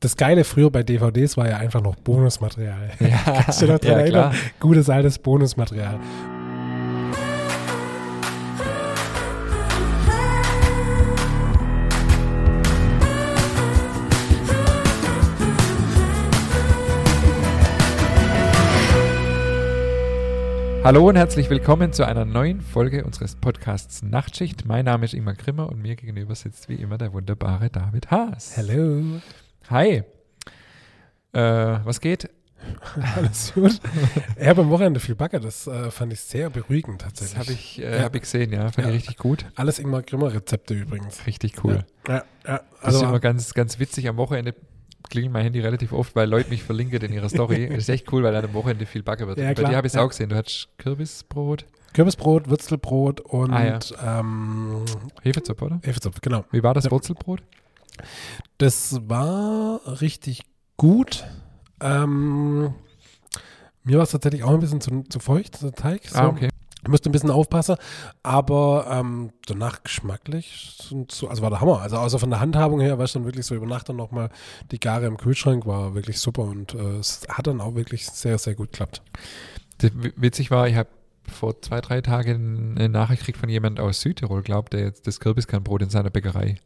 das Geile früher bei DVDs war ja einfach noch Bonusmaterial. Ja, Kannst du noch dran ja, erinnern? Gutes altes Bonusmaterial. Hallo und herzlich willkommen zu einer neuen Folge unseres Podcasts Nachtschicht. Mein Name ist Ingmar Grimmer und mir gegenüber sitzt wie immer der wunderbare David Haas. Hello. Hi. Äh, was geht? Alles gut. Ich habe am Wochenende viel Backe, das äh, fand ich sehr beruhigend Das tatsächlich. habe ich, äh, Ja. hab ich gesehen, ja. Fand Ja. ich richtig gut. Alles Ingmar Grimmer Rezepte übrigens. Richtig cool. Ja, ja. Das Also, ist immer ganz, ganz witzig. Am Wochenende klingelt mein Handy relativ oft, weil Leute mich verlinken in ihrer Story. Das ist echt cool, weil dann am Wochenende viel Backe wird. Ja, Bei dir habe ich es auch gesehen. Du hattest Kürbisbrot, Kürbisbrot, Würstelbrot und Ah, ähm, Hefezopf, oder? Hefezopf, genau. Wie war das Ja. Wurzelbrot? Das war richtig gut. Ähm, mir war es tatsächlich auch ein bisschen zu, zu feucht, der Teig. So. Ah, okay. Ich musste ein bisschen aufpassen, aber ähm, danach geschmacklich, so, also war der Hammer. Also außer von der Handhabung her, war ich dann wirklich so über Nacht dann nochmal die Gare im Kühlschrank, war wirklich super und äh, es hat dann auch wirklich sehr, sehr gut geklappt. Das witzig war, ich habe vor zwei, drei Tagen eine Nachricht gekriegt von jemand aus Südtirol, glaubt, der jetzt das Kürbiskernbrot in seiner Bäckerei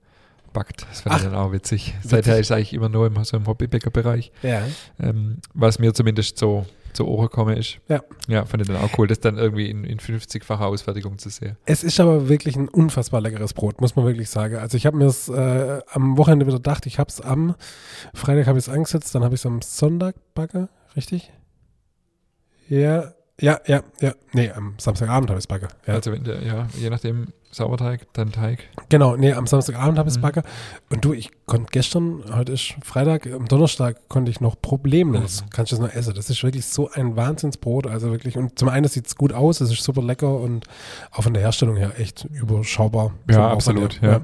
backt. Das fand ich dann auch witzig. Seither ist eigentlich immer nur im, so im Hobbybäckerbereich, Ja. ähm, was mir zumindest so zu Ohren gekommen ist. Ja. Ja, fand ich dann auch cool, das dann irgendwie in, in 50-facher Ausfertigung zu sehen. Es ist aber wirklich ein unfassbar leckeres Brot, muss man wirklich sagen. Also ich habe mir es äh, am Wochenende wieder gedacht, ich habe es am Freitag habe ich es angesetzt, dann habe ich es am Sonntag backe, richtig? Ja, ja, ja, ja. Nee, am Samstagabend habe ich es backe. Ja. Also wenn ja, je nachdem, Sauerteig, dann Teig. Genau, nee, am Samstagabend habe ich es Mhm. backe. Und du, ich konnte gestern, heute ist Freitag, am Donnerstag konnte ich noch problemlos, Mhm. kann ich das noch essen. Das ist wirklich so ein Wahnsinnsbrot, also wirklich. Und zum einen sieht es gut aus, es ist super lecker und auch von der Herstellung her echt überschaubar. Ja, absolut, her. ja.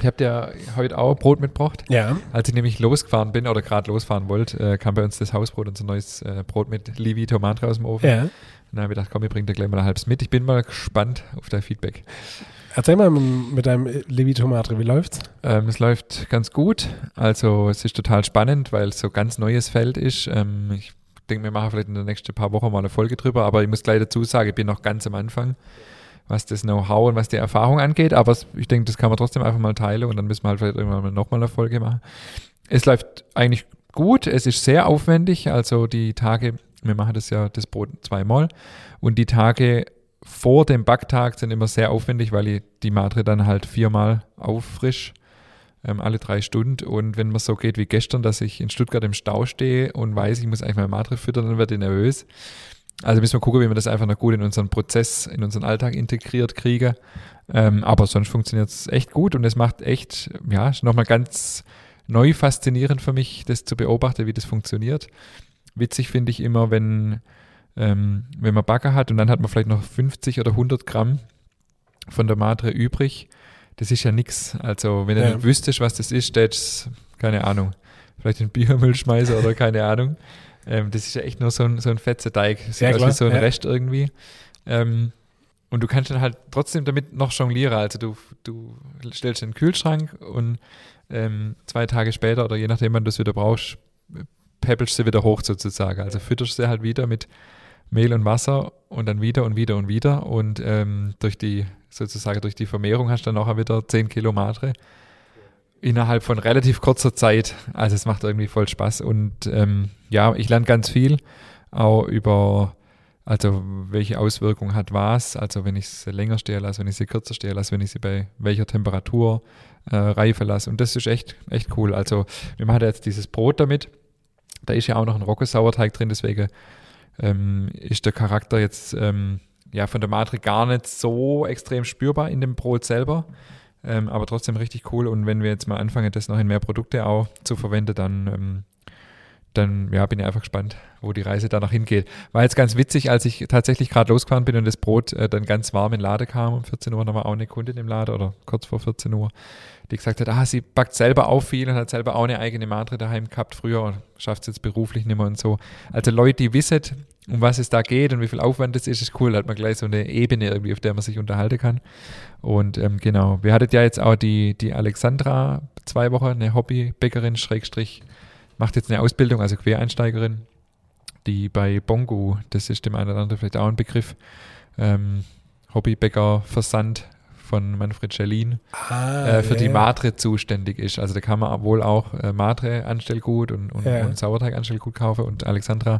Ich habe dir heute auch Brot mitgebracht. Ja. Als ich nämlich losgefahren bin oder gerade losfahren wollte, äh, kam bei uns das Hausbrot, unser neues äh, Brot mit Livi Tomate aus dem Ofen. Ja. Und dann habe ich gedacht, komm, ich bring dir gleich mal ein halbes mit. Ich bin mal gespannt auf dein Feedback. Erzähl mal mit mit deinem Levi Tomatre, wie läuft's? Ähm, es läuft ganz gut. Also es ist total spannend, weil es so ganz neues Feld ist. Ähm, ich denke, wir machen vielleicht in den nächsten paar Wochen mal eine Folge drüber, aber ich muss gleich dazu sagen, ich bin noch ganz am Anfang, was das Know-how und was die Erfahrung angeht. Aber ich denke, das kann man trotzdem einfach mal teilen und dann müssen wir halt vielleicht irgendwann mal nochmal eine Folge machen. Es läuft eigentlich gut. Es ist sehr aufwendig. Also die Tage, wir machen das ja das Brot zweimal und die Tage vor dem Backtag sind immer sehr aufwendig, weil ich die Matre dann halt viermal auffrisch, ähm, alle drei Stunden. Und wenn man so geht wie gestern, dass ich in Stuttgart im Stau stehe und weiß, ich muss eigentlich meine Matre füttern, dann werde ich nervös. Also müssen wir gucken, wie wir das einfach noch gut in unseren Prozess, in unseren Alltag integriert kriegen. Ähm, aber sonst funktioniert es echt gut und es macht echt, ja, nochmal ganz neu faszinierend für mich, das zu beobachten, wie das funktioniert. Witzig finde ich immer, wenn, ähm, wenn man Backer hat und dann hat man vielleicht noch 50 oder 100 Gramm von der Matre übrig. Das ist ja nichts. Also wenn du Ja. nicht wüsstest, was das ist, hättest keine Ahnung, vielleicht in Biermüll schmeißen oder keine Ahnung. Ähm, das ist ja echt nur so ein, so ein fetzer Teig. Sieht Ja, klar, so ein ja. Rest irgendwie. Ähm, und du kannst dann halt trotzdem damit noch jonglieren. Also du, du stellst in den Kühlschrank und ähm, zwei Tage später oder je nachdem, wann du es wieder brauchst, peppelst sie wieder hoch sozusagen. Also fütterst sie halt wieder mit Mehl und Wasser und dann wieder und wieder und wieder. Und ähm, durch die, sozusagen durch die Vermehrung hast du dann auch wieder 10 Kilo Matre innerhalb von relativ kurzer Zeit. Also es macht irgendwie voll Spaß. Und ähm, ja, ich lerne ganz viel, auch über also welche Auswirkungen hat was, also wenn ich sie länger stehen lasse, wenn ich sie kürzer stehen lasse, wenn ich sie bei welcher Temperatur äh, reifen lasse. Und das ist echt, echt cool. Also wir machen jetzt dieses Brot damit. Da ist ja auch noch ein Roggensauerteig drin, deswegen ähm, ist der Charakter jetzt ähm, ja von der Matre gar nicht so extrem spürbar in dem Brot selber. Ähm, aber trotzdem richtig cool. Und wenn wir jetzt mal anfangen, das noch in mehr Produkte auch zu verwenden, dann ähm, dann ja, bin ich einfach gespannt, wo die Reise danach hingeht. War jetzt ganz witzig, als ich tatsächlich gerade losgefahren bin und das Brot äh, dann ganz warm in den Laden kam, um 14 Uhr nochmal auch eine Kundin im Laden oder kurz vor 14 Uhr, die gesagt hat, ah, sie backt selber auch viel und hat selber auch eine eigene Matre daheim gehabt früher und schafft es jetzt beruflich nicht mehr und so. Also Leute, die wissen, um was es da geht und wie viel Aufwand das ist, ist cool. Da hat man gleich so eine Ebene irgendwie, auf der man sich unterhalten kann. Und ähm, genau, wir hattet ja jetzt auch die, die Alexandra zwei Wochen, eine Hobbybäckerin, Schrägstrich, macht jetzt eine Ausbildung, also Quereinsteigerin, die bei Bongo, das ist dem einen oder anderen vielleicht auch ein Begriff, ähm, Hobbybäcker Versand von Manfred Schelin Ah, äh, für ja, die. Matre zuständig ist. Also da kann man wohl auch äh, Matre Anstellgut und, und, Ja. und Sauerteig Anstellgut kaufen und Alexandra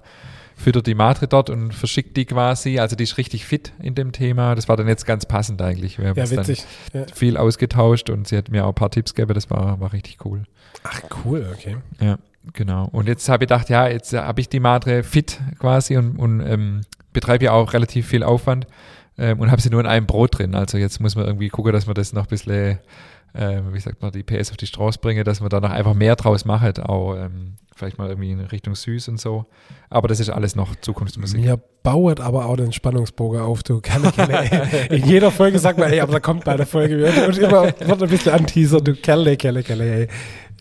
füttert die Matre dort und verschickt die quasi. Also die ist richtig fit in dem Thema. Das war dann jetzt ganz passend eigentlich. Wir haben Ja, uns dann witzig. Ja. viel ausgetauscht und sie hat mir auch ein paar Tipps gegeben. Das war, war richtig cool. Ach, cool, okay. Ja, genau. Und jetzt habe ich gedacht, ja, jetzt habe ich die Matre fit quasi und, und ähm, betreibe ja auch relativ viel Aufwand ähm, und habe sie nur in einem Brot drin. Also jetzt muss man irgendwie gucken, dass man das noch ein bisschen, ähm, wie sagt man, die PS auf die Straße bringe, dass man da noch einfach mehr draus macht, auch ähm, vielleicht mal irgendwie in Richtung süß und so. Aber das ist alles noch Zukunftsmusik. Mir baut aber auch den Spannungsbogen auf, du Kelle. ey. In jeder Folge sagt man, ey, aber da kommt bei der Folge. Und immer wird ein bisschen anteasern, du Kelle, Kelle, Kelle, ey.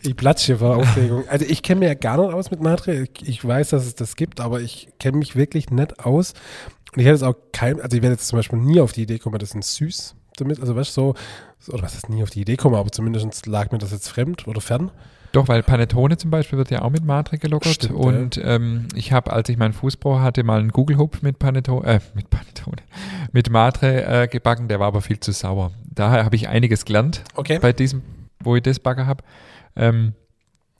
Ich platsch hier vor Aufregung. Also ich kenne mich ja gar nicht aus mit Matre. Ich, ich weiß, dass es das gibt, aber ich kenne mich wirklich nicht aus. Und ich hätte es auch kein, also ich werde jetzt zum Beispiel nie auf die Idee kommen, das ist süß damit, also weißt du, so, oder was ist nie auf die Idee kommen, aber zumindest lag mir das jetzt fremd oder fern. Doch, weil Panettone zum Beispiel wird ja auch mit Matre gelockert. Stimmt, ja. und ähm, ich habe, als ich meinen Fußbau hatte, mal einen Google-Hupf mit Panettone, äh, mit Panettone, mit Matre äh, gebacken, der war aber viel zu sauer. Daher habe ich einiges gelernt Okay. bei diesem, wo ich das backen habe. Ähm,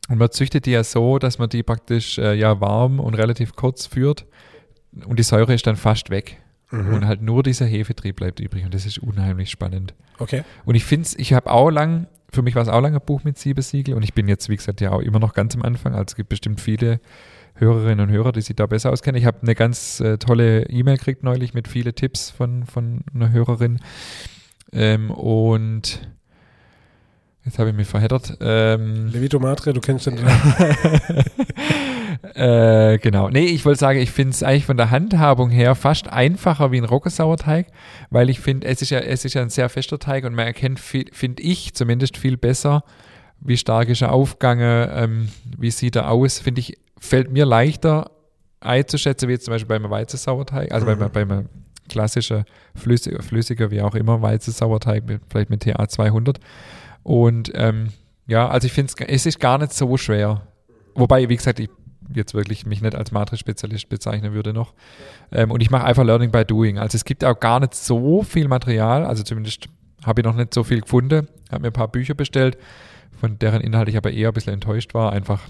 und man züchtet die ja so, dass man die praktisch äh, ja warm und relativ kurz führt und die Säure ist dann fast weg. Mhm. Und halt nur dieser Hefetrieb bleibt übrig und das ist unheimlich spannend. Okay. Und ich finde es, ich habe auch lang, für mich war es auch lange ein Buch mit sieben Siegel und ich bin jetzt, wie gesagt, ja auch immer noch ganz am Anfang. Also es gibt bestimmt viele Hörerinnen und Hörer, die sich da besser auskennen. Ich habe eine ganz äh, tolle E-Mail gekriegt neulich mit vielen Tipps von, von einer Hörerin. Ähm, und jetzt habe ich mich verheddert. Ähm, Levito Matre, du kennst den. äh, genau. Nee, ich wollte sagen, ich finde es eigentlich von der Handhabung her fast einfacher wie ein Roggesauerteig, weil ich finde, es ist ja, es ist ja ein sehr fester Teig und man erkennt, finde ich zumindest viel besser, wie stark ist er aufgegangen, ähm, wie sieht er aus, finde ich, fällt mir leichter einzuschätzen, wie jetzt zum Beispiel beim Weizensauerteig, also Mhm. beim, beim klassischen flüssiger, flüssiger, wie auch immer, Weizensauerteig, mit, vielleicht mit TA 200. Und ähm, ja, also ich finde es ist gar nicht so schwer. Wobei, wie gesagt, ich jetzt wirklich mich nicht als Matrix-Spezialist bezeichnen würde noch. Ähm, und ich mache einfach Learning by Doing. Also es gibt auch gar nicht so viel Material, also zumindest habe ich noch nicht so viel gefunden. Habe mir ein paar Bücher bestellt, von deren Inhalt ich aber eher ein bisschen enttäuscht war. Einfach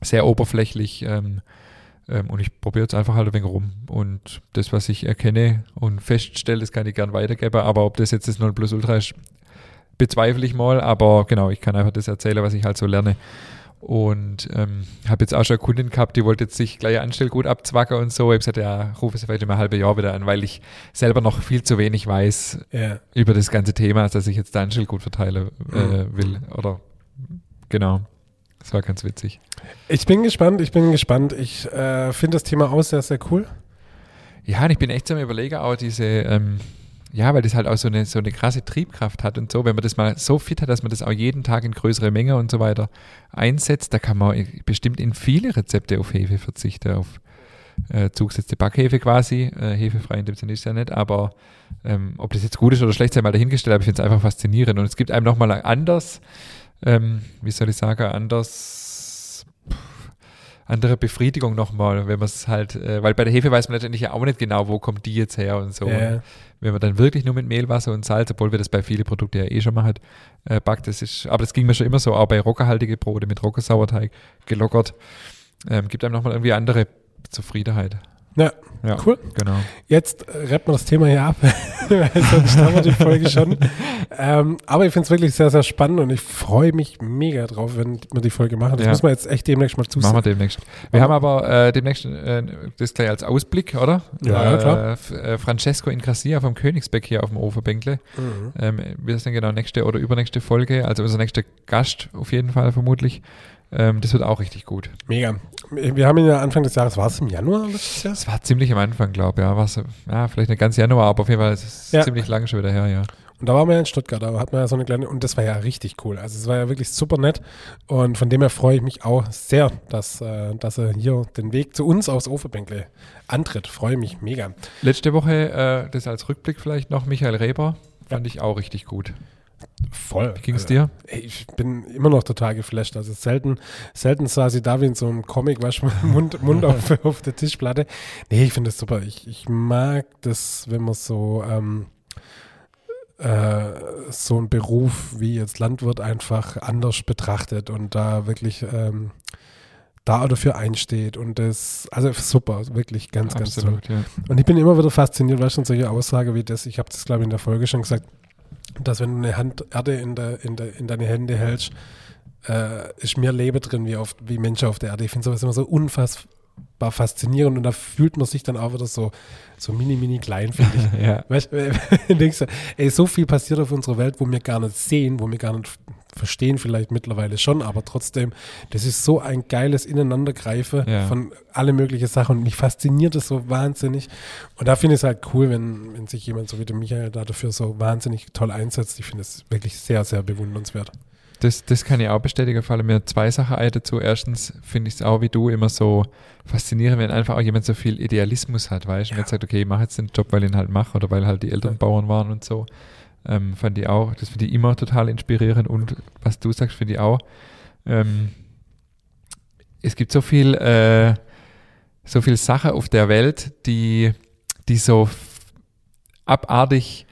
sehr oberflächlich. Ähm, ähm, und ich probiere jetzt einfach halt ein wenig rum. Und das, was ich erkenne und feststelle, das kann ich gern weitergeben. Aber ob das jetzt das Nonplusultra ist, bezweifle ich mal. Aber genau, ich kann einfach das erzählen, was ich halt so lerne. Und ähm, habe jetzt auch schon eine Kundin gehabt, die wollte jetzt sich gleich Anstellgut abzwacken und so. Ich habe gesagt, ja, rufe sie vielleicht in einem halben Jahr wieder an, weil ich selber noch viel zu wenig weiß ja. über das ganze Thema, dass ich jetzt da Anstellgut verteilen äh, will. Oder genau. Das war ganz witzig. Ich bin gespannt, ich bin gespannt. Ich äh, finde das Thema auch sehr, sehr cool. Ja, und ich bin echt so am überlegen, auch diese, ähm, ja, weil das halt auch so eine, so eine krasse Triebkraft hat und so, wenn man das mal so fit hat, dass man das auch jeden Tag in größere Menge und so weiter einsetzt, da kann man bestimmt in viele Rezepte auf Hefe verzichten, auf äh, zugesetzte Backhefe quasi, äh, hefefrei in dem Sinne ist ja nicht, aber ähm, ob das jetzt gut ist oder schlecht, sei mal dahingestellt, aber ich finde es einfach faszinierend. Und es gibt einem nochmal anders, ähm, wie soll ich sagen, anders andere Befriedigung nochmal, wenn man es halt, äh, weil bei der Hefe weiß man letztendlich ja auch nicht genau, wo kommt die jetzt her und so. Ja. Wenn man dann wirklich nur mit Mehlwasser und Salz, obwohl wir das bei vielen Produkten ja eh schon machen, äh, backt, das ist, aber das ging mir schon immer so, auch bei rockerhaltige Brote mit Roggersauerteig gelockert, ähm, gibt einem nochmal irgendwie andere Zufriedenheit. Ja, Ja, cool. genau. Jetzt äh, rappt man das Thema hier ab. Weil Sonst haben wir die Folge schon. Ähm, aber ich finde es wirklich sehr, sehr spannend und ich freue mich mega drauf, wenn wir die Folge machen. Das Ja. muss man jetzt echt demnächst mal Machen wir zusehen. demnächst. Wir haben aber äh, demnächst äh, das gleich als Ausblick, oder? Ja, äh, klar. Äh, Francesco Ingrassia vom Königsbeck hier auf dem Ofenbänkle. Mhm. Ähm, wir sind genau nächste oder übernächste Folge, also unser nächster Gast auf jeden Fall vermutlich. Ähm, das wird auch richtig gut. Mega. Wir haben ja Anfang des Jahres, war es im Januar letztes Jahr? Es war ziemlich am Anfang, glaube ich. Ja, war's, ja, vielleicht nicht ganz Januar, aber auf jeden Fall ist es Ja. ziemlich lange schon wieder her, ja. Und da waren wir ja in Stuttgart, da hat man ja so eine kleine, und das war ja richtig cool. Also es war ja wirklich super nett. Und von dem her freue ich mich auch sehr, dass, äh, dass er hier den Weg zu uns aufs Oferbänkle antritt. Freue mich mega. Letzte Woche, äh, das als Rückblick vielleicht noch, Michael Reber, fand ich auch richtig gut. Voll. Wie ging es Also, dir? Ey, ich bin immer noch total geflasht. Also selten, selten saß sie da wie in so einem Comic, weißt du, Mund, Mund auf, auf der Tischplatte. Nee, ich finde das super. Ich, ich mag das, wenn man so, ähm, äh, so einen Beruf wie jetzt Landwirt einfach anders betrachtet und da wirklich ähm, da dafür einsteht und das, also super, wirklich ganz, ganz toll. Ja. Und ich bin immer wieder fasziniert, weißt du, solche Aussage wie das, ich habe das glaube ich in der Folge schon gesagt, dass wenn du eine Hand Erde in, der, in, der, in deine Hände hältst, äh, ist mehr Leben drin wie, auf, wie Menschen auf der Erde. Ich finde sowas immer so unfassbar faszinierend und da fühlt man sich dann auch wieder so, so mini, mini klein, finde ich. ja. Weißt du, denkst du, ey, so viel passiert auf unserer Welt, wo wir gar nicht sehen, wo wir gar nicht verstehen, vielleicht mittlerweile schon, aber trotzdem, das ist so ein geiles Ineinandergreifen Ja. von alle möglichen Sachen und mich fasziniert das so wahnsinnig. Und da finde ich es halt cool, wenn, wenn sich jemand so wie der Michael da dafür so wahnsinnig toll einsetzt. Ich finde es wirklich sehr, sehr bewundernswert. Das, das kann ich auch bestätigen, fallen mir zwei Sachen ein dazu. Erstens finde ich es auch wie du immer so faszinierend, wenn einfach auch jemand so viel Idealismus hat, weißt du, und Ja. jetzt sagt, okay, ich mache jetzt den Job, weil ich ihn halt mache oder weil halt die Eltern Ja. Bauern waren und so. Ähm, fand ich auch, das finde ich immer total inspirierend und was du sagst, finde ich auch. Ähm, es gibt so viel, äh, so viel Sache auf der Welt, die, die so abartig,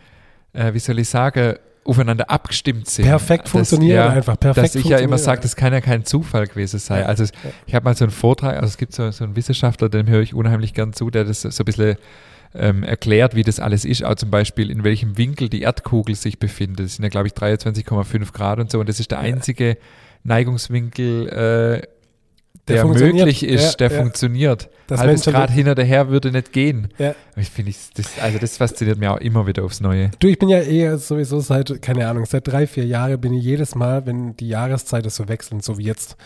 äh, wie soll ich sagen, aufeinander abgestimmt sind. Perfekt funktioniert ja, einfach. Perfekt dass ich ja immer sage, das kann ja kein Zufall gewesen sein. Also ich habe mal so einen Vortrag, also es gibt so, so einen Wissenschaftler, dem höre ich unheimlich gern zu, der das so ein bisschen ähm, erklärt, wie das alles ist, auch zum Beispiel in welchem Winkel die Erdkugel sich befindet. Das sind ja, glaube ich, 23,5 Grad und so und das ist der Ja. einzige Neigungswinkel, äh, der, funktioniert. möglich ist, Ja, der ja. funktioniert. Das Halbes Menschen- Grad hinter daher würde nicht gehen. Ja. Ich finde, das, also das fasziniert mich auch immer wieder aufs Neue. Du, ich bin ja eher sowieso seit, keine Ahnung, seit drei, vier Jahren bin ich jedes Mal, wenn die Jahreszeiten so wechseln, so wie jetzt,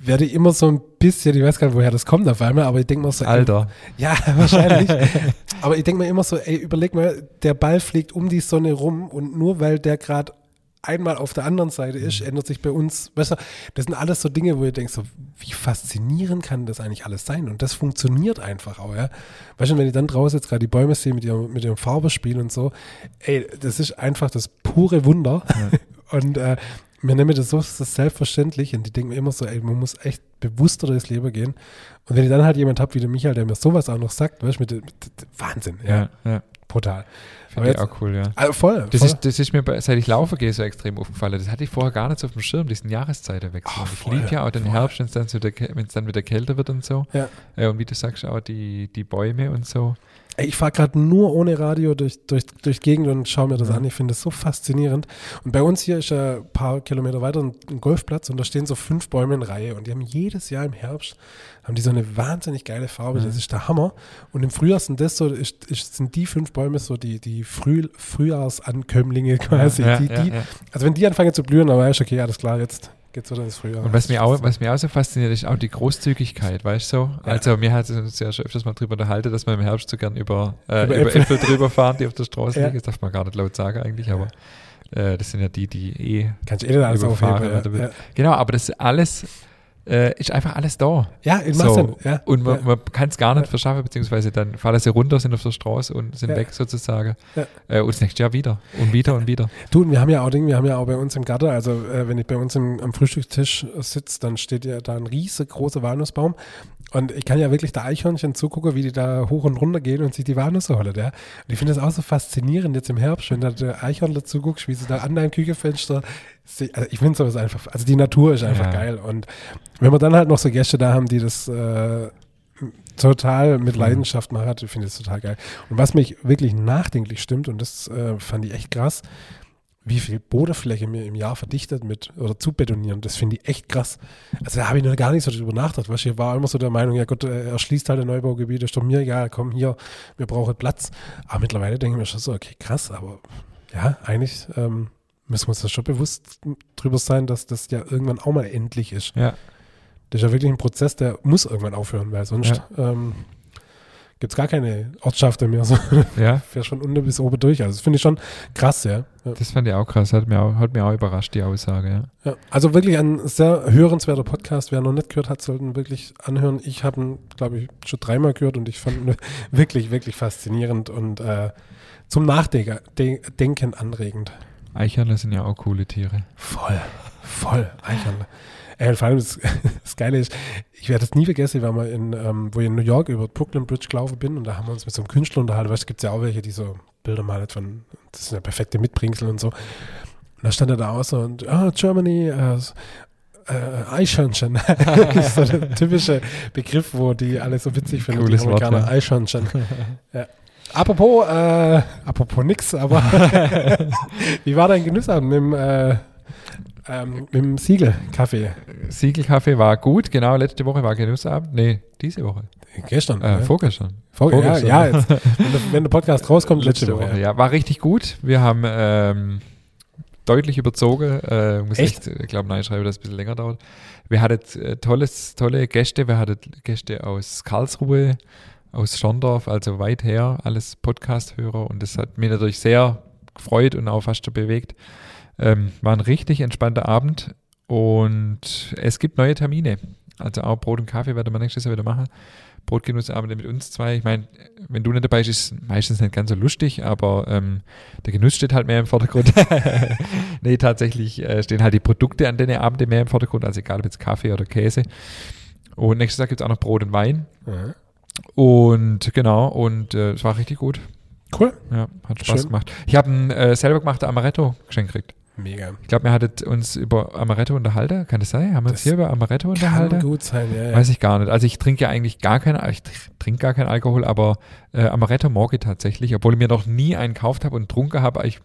werde ich immer so ein bisschen, ich weiß gar nicht, woher das kommt auf einmal, aber ich denke mal so, ey, Alter. Ja, wahrscheinlich. aber ich denke mir immer so, ey, überleg mal, der Ball fliegt um die Sonne rum und nur weil der gerade einmal auf der anderen Seite ist, ändert sich bei uns, weißt du, das sind alles so Dinge, wo ihr denkt, so, wie faszinierend kann das eigentlich alles sein? Und das funktioniert einfach auch, ja. Weißt du, wenn ich dann draußen jetzt gerade die Bäume sehe mit ihrem, mit ihrem Farbespiel und so, ey, das ist einfach das pure Wunder. Und äh, mir nehmen das so selbstverständlich und die denken mir immer so, ey, man muss echt bewusster durchs Leben gehen. Und wenn ich dann halt jemand habe wie der Michael, der mir sowas auch noch sagt, weißt du, mit, mit, Wahnsinn, ja, Ja, ja. brutal. Finde ich auch cool, ja. Also voll, Das voll. ist, das ist mir, bei, seit ich laufe gehe, so extrem aufgefallen. Das hatte ich vorher gar nicht so auf dem Schirm, diesen Jahreszeitenwechsel. Ah, Und ich liebe ja auch den voll. Herbst, wenn es dann, so dann wieder kälter wird und so. Ja. Äh, und wie du sagst, auch die, die Bäume und so. Ich fahre gerade nur ohne Radio durch, durch, durch Gegend und schaue mir das Ja. an. Ich finde das so faszinierend. Und bei uns hier ist ja ein paar Kilometer weiter ein, Golfplatz und da stehen so fünf Bäume in Reihe und die haben jedes Jahr im Herbst haben die so eine wahnsinnig geile Farbe. Ja. Das ist der Hammer. Und im Frühjahr sind das so, ist, ist, sind die fünf Bäume so die, die Früh, Frühjahrsankömmlinge quasi. ja, die, die. Also wenn die anfangen zu blühen, dann weißt du, okay, alles klar, jetzt geht's wieder ins Frühjahr. Und was mir, auch, was mir auch so fasziniert, ist auch die Großzügigkeit, weißt du so? Ja. Also wir hatten uns ja schon öfters mal drüber unterhalten, dass wir im Herbst so gern über, äh, Über über, Äpfel. Äpfel drüber fahren, die auf der Straße Ja. liegen. Das darf man gar nicht laut sagen eigentlich, aber äh, das sind ja die, die eh Kannst du eh nicht alles überfahren aufheben. Ja, Genau, aber das ist alles, äh, ist einfach alles da. ja. in So. Massen. Ja. Und man, ja. man kann es gar nicht Ja. verschaffen, beziehungsweise dann fallen sie runter, sind auf der Straße und sind weg sozusagen. Äh, und das nächste Jahr wieder. Und wieder und wieder. Du, und wir haben ja auch Dinge, wir haben ja auch bei uns im Garten, also äh, wenn ich bei uns im, am Frühstückstisch sitze, dann steht ja da ein riesengroßer Walnussbaum und ich kann ja wirklich der Eichhörnchen zugucken, wie die da hoch und runter gehen und sich die Walnüsse holen, ja. Und ich finde das auch so faszinierend jetzt im Herbst, wenn du der Eichhörnchen zuguckst, wie sie da an deinem Küchenfenster, also ich finde sowas einfach, also die Natur ist einfach Ja. geil und wenn wir dann halt noch so Gäste da haben, die das äh, total mit Leidenschaft machen, ich finde das total geil. Und was mich wirklich nachdenklich stimmt, und das äh, fand ich echt krass, wie viel Bodenfläche mir im Jahr verdichtet mit oder zu betonieren, das finde ich echt krass. Also da habe ich noch gar nicht so drüber nachgedacht. Weißt, ich war immer so der Meinung, ja Gott, er schließt halt ein Neubaugebiet, ist doch mir egal, komm hier, wir brauchen Platz. Aber mittlerweile denke ich mir schon so, okay, krass, aber ja, eigentlich ähm, müssen wir uns da schon bewusst drüber sein, dass das ja irgendwann auch mal endlich ist. Ja. Das ist ja wirklich ein Prozess, der muss irgendwann aufhören, weil sonst ähm, gibt es gar keine Ortschaften mehr. So. Ja, Fährst von unten bis oben durch. Also das finde ich schon krass, ja. ja. das fand ich auch krass. Hat mir auch, hat mir auch überrascht, die Aussage. Ja. ja. Also wirklich ein sehr hörenswerter Podcast. Wer noch nicht gehört hat, sollten wirklich anhören. Ich habe ihn, glaube ich, schon dreimal gehört und ich fand ihn wirklich, wirklich faszinierend und äh, zum Nachdenken de Denken anregend. Eichhörnchen sind ja auch coole Tiere. Voll, voll. Eichhörnchen. Ey, vor allem das, das Geile ist, ich werde das nie vergessen, weil wir in, ähm, wo ich in New York über Brooklyn Bridge gelaufen bin und da haben wir uns mit so einem Künstler unterhalten. Weißt du, gibt es ja auch welche, die so Bilder malen von, das sind ja perfekte Mitbringsel und so. Und da stand er da aus so und, ah, Germany, äh, äh, Eichhörnchen. das ist so der typische Begriff, wo die alle so witzig finden, Cooles die Wort, Amerikaner. ja. Eichhörnchen. ja. Apropos, äh, apropos nix, aber wie war dein Genussabend mit dem, äh, ähm, mit dem Siegelkaffee? Siegelkaffee war gut, genau. Letzte Woche war Genussabend. Nee, diese Woche. Gestern. Äh, ja. Vorgestern. Vor, ja, vorgestern. ja, jetzt, wenn, der, wenn der Podcast rauskommt, letzte, Woche. Ja, war richtig gut. Wir haben ähm, deutlich überzogen. Äh, muss Echt? ich glaube, nein, schreibe, dass es ein bisschen länger dauert. Wir hatten äh, tolles, tolle Gäste. Wir hatten Gäste aus Karlsruhe, aus Schorndorf, also weit her, alles Podcast-Hörer. Und das hat mich natürlich sehr gefreut und auch fast bewegt. Ähm, war ein richtig entspannter Abend und es gibt neue Termine. Also auch Brot und Kaffee werden wir nächstes Jahr wieder machen. Brotgenussabende mit uns zwei. Ich meine, wenn du nicht dabei bist, ist es meistens nicht ganz so lustig, aber ähm, der Genuss steht halt mehr im Vordergrund. nee, tatsächlich äh, stehen halt die Produkte an den Abenden mehr im Vordergrund, also egal ob jetzt Kaffee oder Käse. Und nächstes Jahr gibt es auch noch Brot und Wein. Ja. Und genau, und äh, es war richtig gut. Cool. Ja, hat Spaß Schön. gemacht. Ich habe ein äh, selber gemachter Amaretto geschenkt gekriegt. Mega. Ich glaube, wir hattet uns über Amaretto unterhalten. Kann das sein? Haben wir uns hier über Amaretto Kann unterhalten? gut sein, ja. ja. Weiß ich gar nicht. Also ich trinke ja eigentlich gar keinen, ich trinke gar keinen Alkohol, aber äh, Amaretto morge tatsächlich, obwohl ich mir noch nie einen gekauft habe und getrunken habe. Ich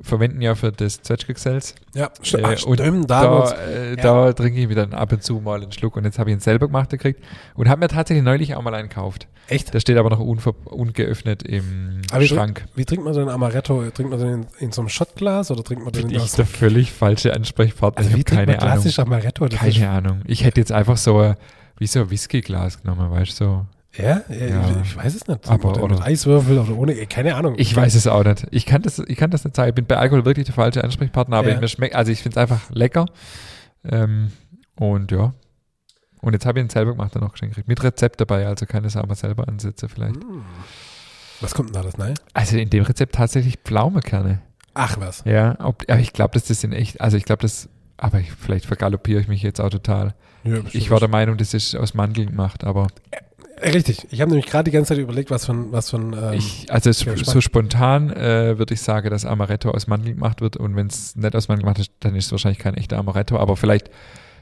verwenden ja für das Zwetschgesells. ja, st Äh, ach, und stimmt, da, äh, ja. da trinke ich wieder ab und zu mal einen Schluck und jetzt habe ich ihn selber gemacht gekriegt und habe mir tatsächlich neulich auch mal einen gekauft. Echt? Der steht aber noch ungeöffnet im Aber wie, Schrank. wie trinkt man denn Amaretto? Trinkt man den in, in so einem Shotglas oder trinkt man den Bin in ich so der völlig falsche Ansprechpartner. Also ich wie habe trinkt keine man Ahnung. Amaretto? Das ist- Keine Ahnung. Ich hätte jetzt einfach so ein, wie so ein Whiskyglas genommen, weißt du? So. Ja, ja, Ja. Ich, weiß es nicht. Aber- oder, oder- mit Eiswürfel oder ohne, eh, keine Ahnung. Ich weiß es auch nicht. Ich kann das, ich kann das nicht sagen. Ich bin bei Alkohol wirklich der falsche Ansprechpartner, aber Ja. mir schmeckt, also ich finde es einfach lecker. Ähm, und ja. Und jetzt habe ich ihn selber gemacht, dann noch geschenkt gekriegt. Mit Rezept dabei, also kann ich es auch mal selber ansetzen vielleicht. Hm. Was kommt denn da das, nein? Also in dem Rezept tatsächlich Pflaumekerne. Ach was. Ja, ob, aber ich glaube, dass das sind echt, also ich glaube, das, aber ich, vielleicht vergaloppiere ich mich jetzt auch total. Ja, Ich war der Meinung, das ist aus Mandeln gemacht, aber Äh, Richtig. Ich habe nämlich gerade die ganze Zeit überlegt, was von, was von ähm, ich, also ja, so spontan äh, würde ich sagen, dass Amaretto aus Mandeln gemacht wird und wenn es nicht aus Mandeln gemacht ist, dann ist es wahrscheinlich kein echter Amaretto, aber vielleicht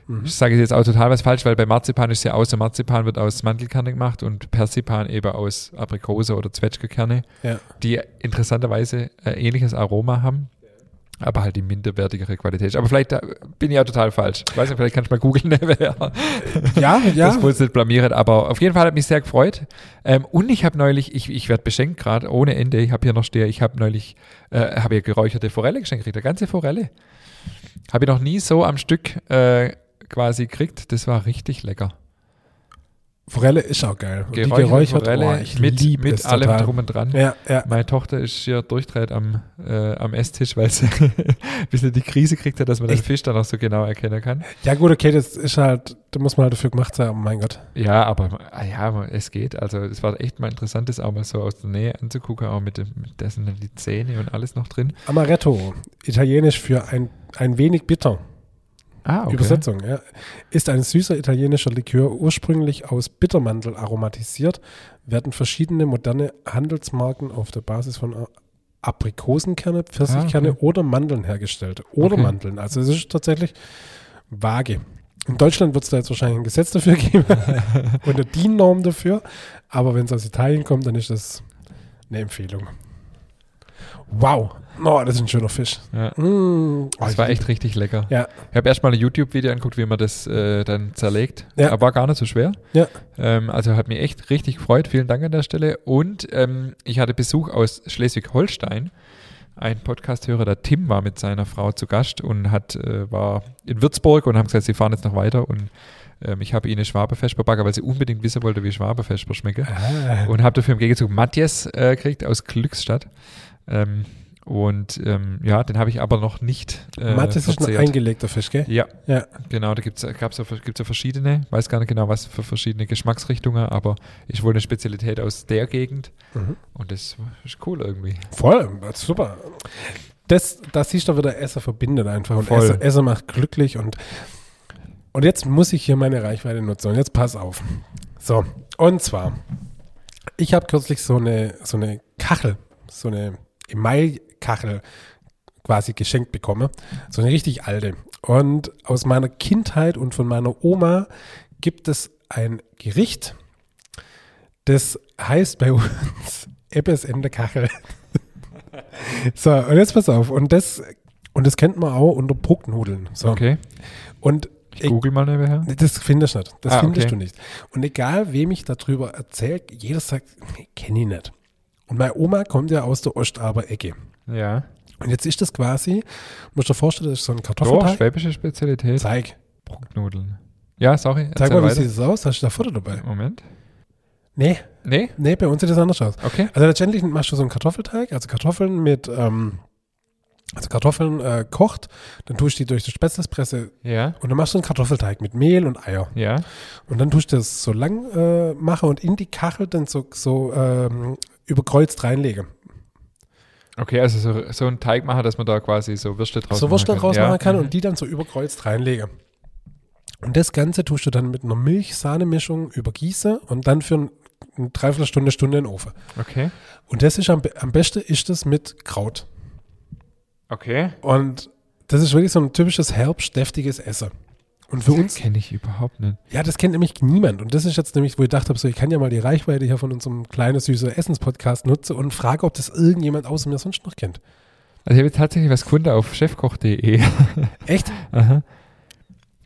mhm. Ich sage jetzt auch total was falsch, weil bei Marzipan ist ja außer Marzipan wird aus Mandelkerne gemacht und Persipan eben aus Aprikose oder Zwetschgekerne, Ja. die interessanterweise äh, ähnliches Aroma haben, aber halt die minderwertigere Qualität. Aber vielleicht bin ich ja total falsch. Ich weiß nicht, vielleicht kannst du mal googeln, wer Ja, ja. das wohl nicht blamieren, aber auf jeden Fall hat mich sehr gefreut. Ähm, und ich habe neulich, ich, ich werde beschenkt gerade ohne Ende, ich habe hier noch stehe, ich habe neulich, äh, habe ja geräucherte Forelle geschenkt gekriegt, eine ganze Forelle. Habe ich noch nie so am Stück äh, quasi gekriegt, das war richtig lecker. Forelle ist auch geil. Und Geräucherte die geräuchert, Forelle oh, ich mit, mit allem total. drum und dran. Ja, ja. Meine Tochter ist hier durchdreht am, äh, am Esstisch, weil sie ein bisschen die Krise kriegt hat, dass man den Echt? Fisch dann auch so genau erkennen kann. ja, gut, okay, das ist halt, da muss man halt dafür gemacht sein, oh mein Gott. Ja, aber ah ja, es geht. Also es war echt mal interessant, das auch mal so aus der Nähe anzugucken, auch mit, dem, mit dessen die Zähne und alles noch drin. Amaretto, italienisch für ein, ein wenig bitter. Ah, okay. Übersetzung, ja. Ist ein süßer italienischer Likör, ursprünglich aus Bittermandel aromatisiert, werden verschiedene moderne Handelsmarken auf der Basis von Aprikosenkerne, Pfirsichkerne Ah, okay. oder Mandeln hergestellt. Oder Okay. Mandeln. Also es ist tatsächlich vage. In Deutschland wird es da jetzt wahrscheinlich ein Gesetz dafür geben und eine DIN-Norm dafür. Aber wenn es aus Italien kommt, dann ist das eine Empfehlung. Wow. Oh, das ist ein schöner Fisch. Ja. Mm. Oh, Das war echt richtig lecker. Ja. Ich habe erst mal ein YouTube-Video angeguckt, wie man das äh, dann zerlegt. Ja. Aber war gar nicht so schwer. Ja. Ähm, also hat mich echt richtig gefreut. Vielen Dank an der Stelle. Und ähm, ich hatte Besuch aus Schleswig-Holstein. Ein Podcast-Hörer, der Tim, war mit seiner Frau zu Gast und hat, äh, war in Würzburg und haben gesagt, sie fahren jetzt noch weiter und Ähm, ich habe ihnen Schwaberfesper backen, weil sie unbedingt wissen wollte, wie Schwaberfesper schmecken. Ah. Und habe dafür im Gegenzug Matthias äh, gekriegt aus Glückstadt. Ähm, und ähm, ja, den habe ich aber noch nicht äh, Matthias ist ein eingelegter Fisch, gell? Ja, Ja. genau, da gibt's, gab's ja, gibt's ja verschiedene, weiß gar nicht genau, was für verschiedene Geschmacksrichtungen, aber ich wohl eine Spezialität aus der Gegend Mhm. und das ist cool irgendwie. Voll, super. Das, das siehst du wieder, Essen verbindet einfach. Und Voll. Essen, Essen macht glücklich. Und, und jetzt muss ich hier meine Reichweite nutzen. Und jetzt pass auf. So, und zwar, ich habe kürzlich so eine, so eine Kachel, so eine Email-Kachel quasi geschenkt bekommen. So eine richtig alte. Und aus meiner Kindheit und von meiner Oma gibt es ein Gericht, das heißt bei uns Ebbes in der Kachel. So, und jetzt pass auf. Und das, und das kennt man auch unter Brucknudeln. So. Okay, Und ich google mal nebenher. das findest du nicht. Das Ah, findest okay. du nicht. Und egal, wem ich darüber erzähle, jeder sagt, nee, kenne ich nicht. Und meine Oma kommt ja aus der Ostaber-Ecke. Ja. Und jetzt ist das quasi, musst du dir vorstellen, das ist so ein Doch, Kartoffelteig. schwäbische Spezialität. Zeig. Brucknudeln. Ja, sorry. Zeig mal, wie weiter. sieht das aus? Hast du da Foto dabei? Moment. Nee, Nee? nee, bei uns sieht das anders aus. Okay. Also letztendlich machst du so einen Kartoffelteig, also Kartoffeln mit, ähm, also Kartoffeln äh, kocht, dann tust du die durch die Spätzlepresse Ja. und dann machst du einen Kartoffelteig mit Mehl und Eier. Ja. Und dann tust du das so lang äh, machen und in die Kachel dann so, so ähm, überkreuzt reinlegen. Okay, also so, so ein Teig machen, dass man da quasi so Würste draus so Würstel machen draus kann. machen kann Mhm. und die dann so überkreuzt reinlegen. Und das Ganze tust du dann mit einer Milch-Sahne-Mischung übergießen und dann für ein, eine Dreiviertelstunde, Stunde in den Ofen. Okay. Und das ist am, am besten ist das mit Kraut. Okay. Und das ist wirklich so ein typisches herbstdeftiges Essen. Und für uns, kenne ich überhaupt nicht. ja, das kennt nämlich niemand. Und das ist jetzt nämlich, wo ich gedacht habe, so, ich kann ja mal die Reichweite hier von unserem kleinen, süßen Essenspodcast nutzen und frage, ob das irgendjemand außer mir sonst noch kennt. Also ich habe jetzt tatsächlich was gefunden auf chefkoch.de. Echt? Aha.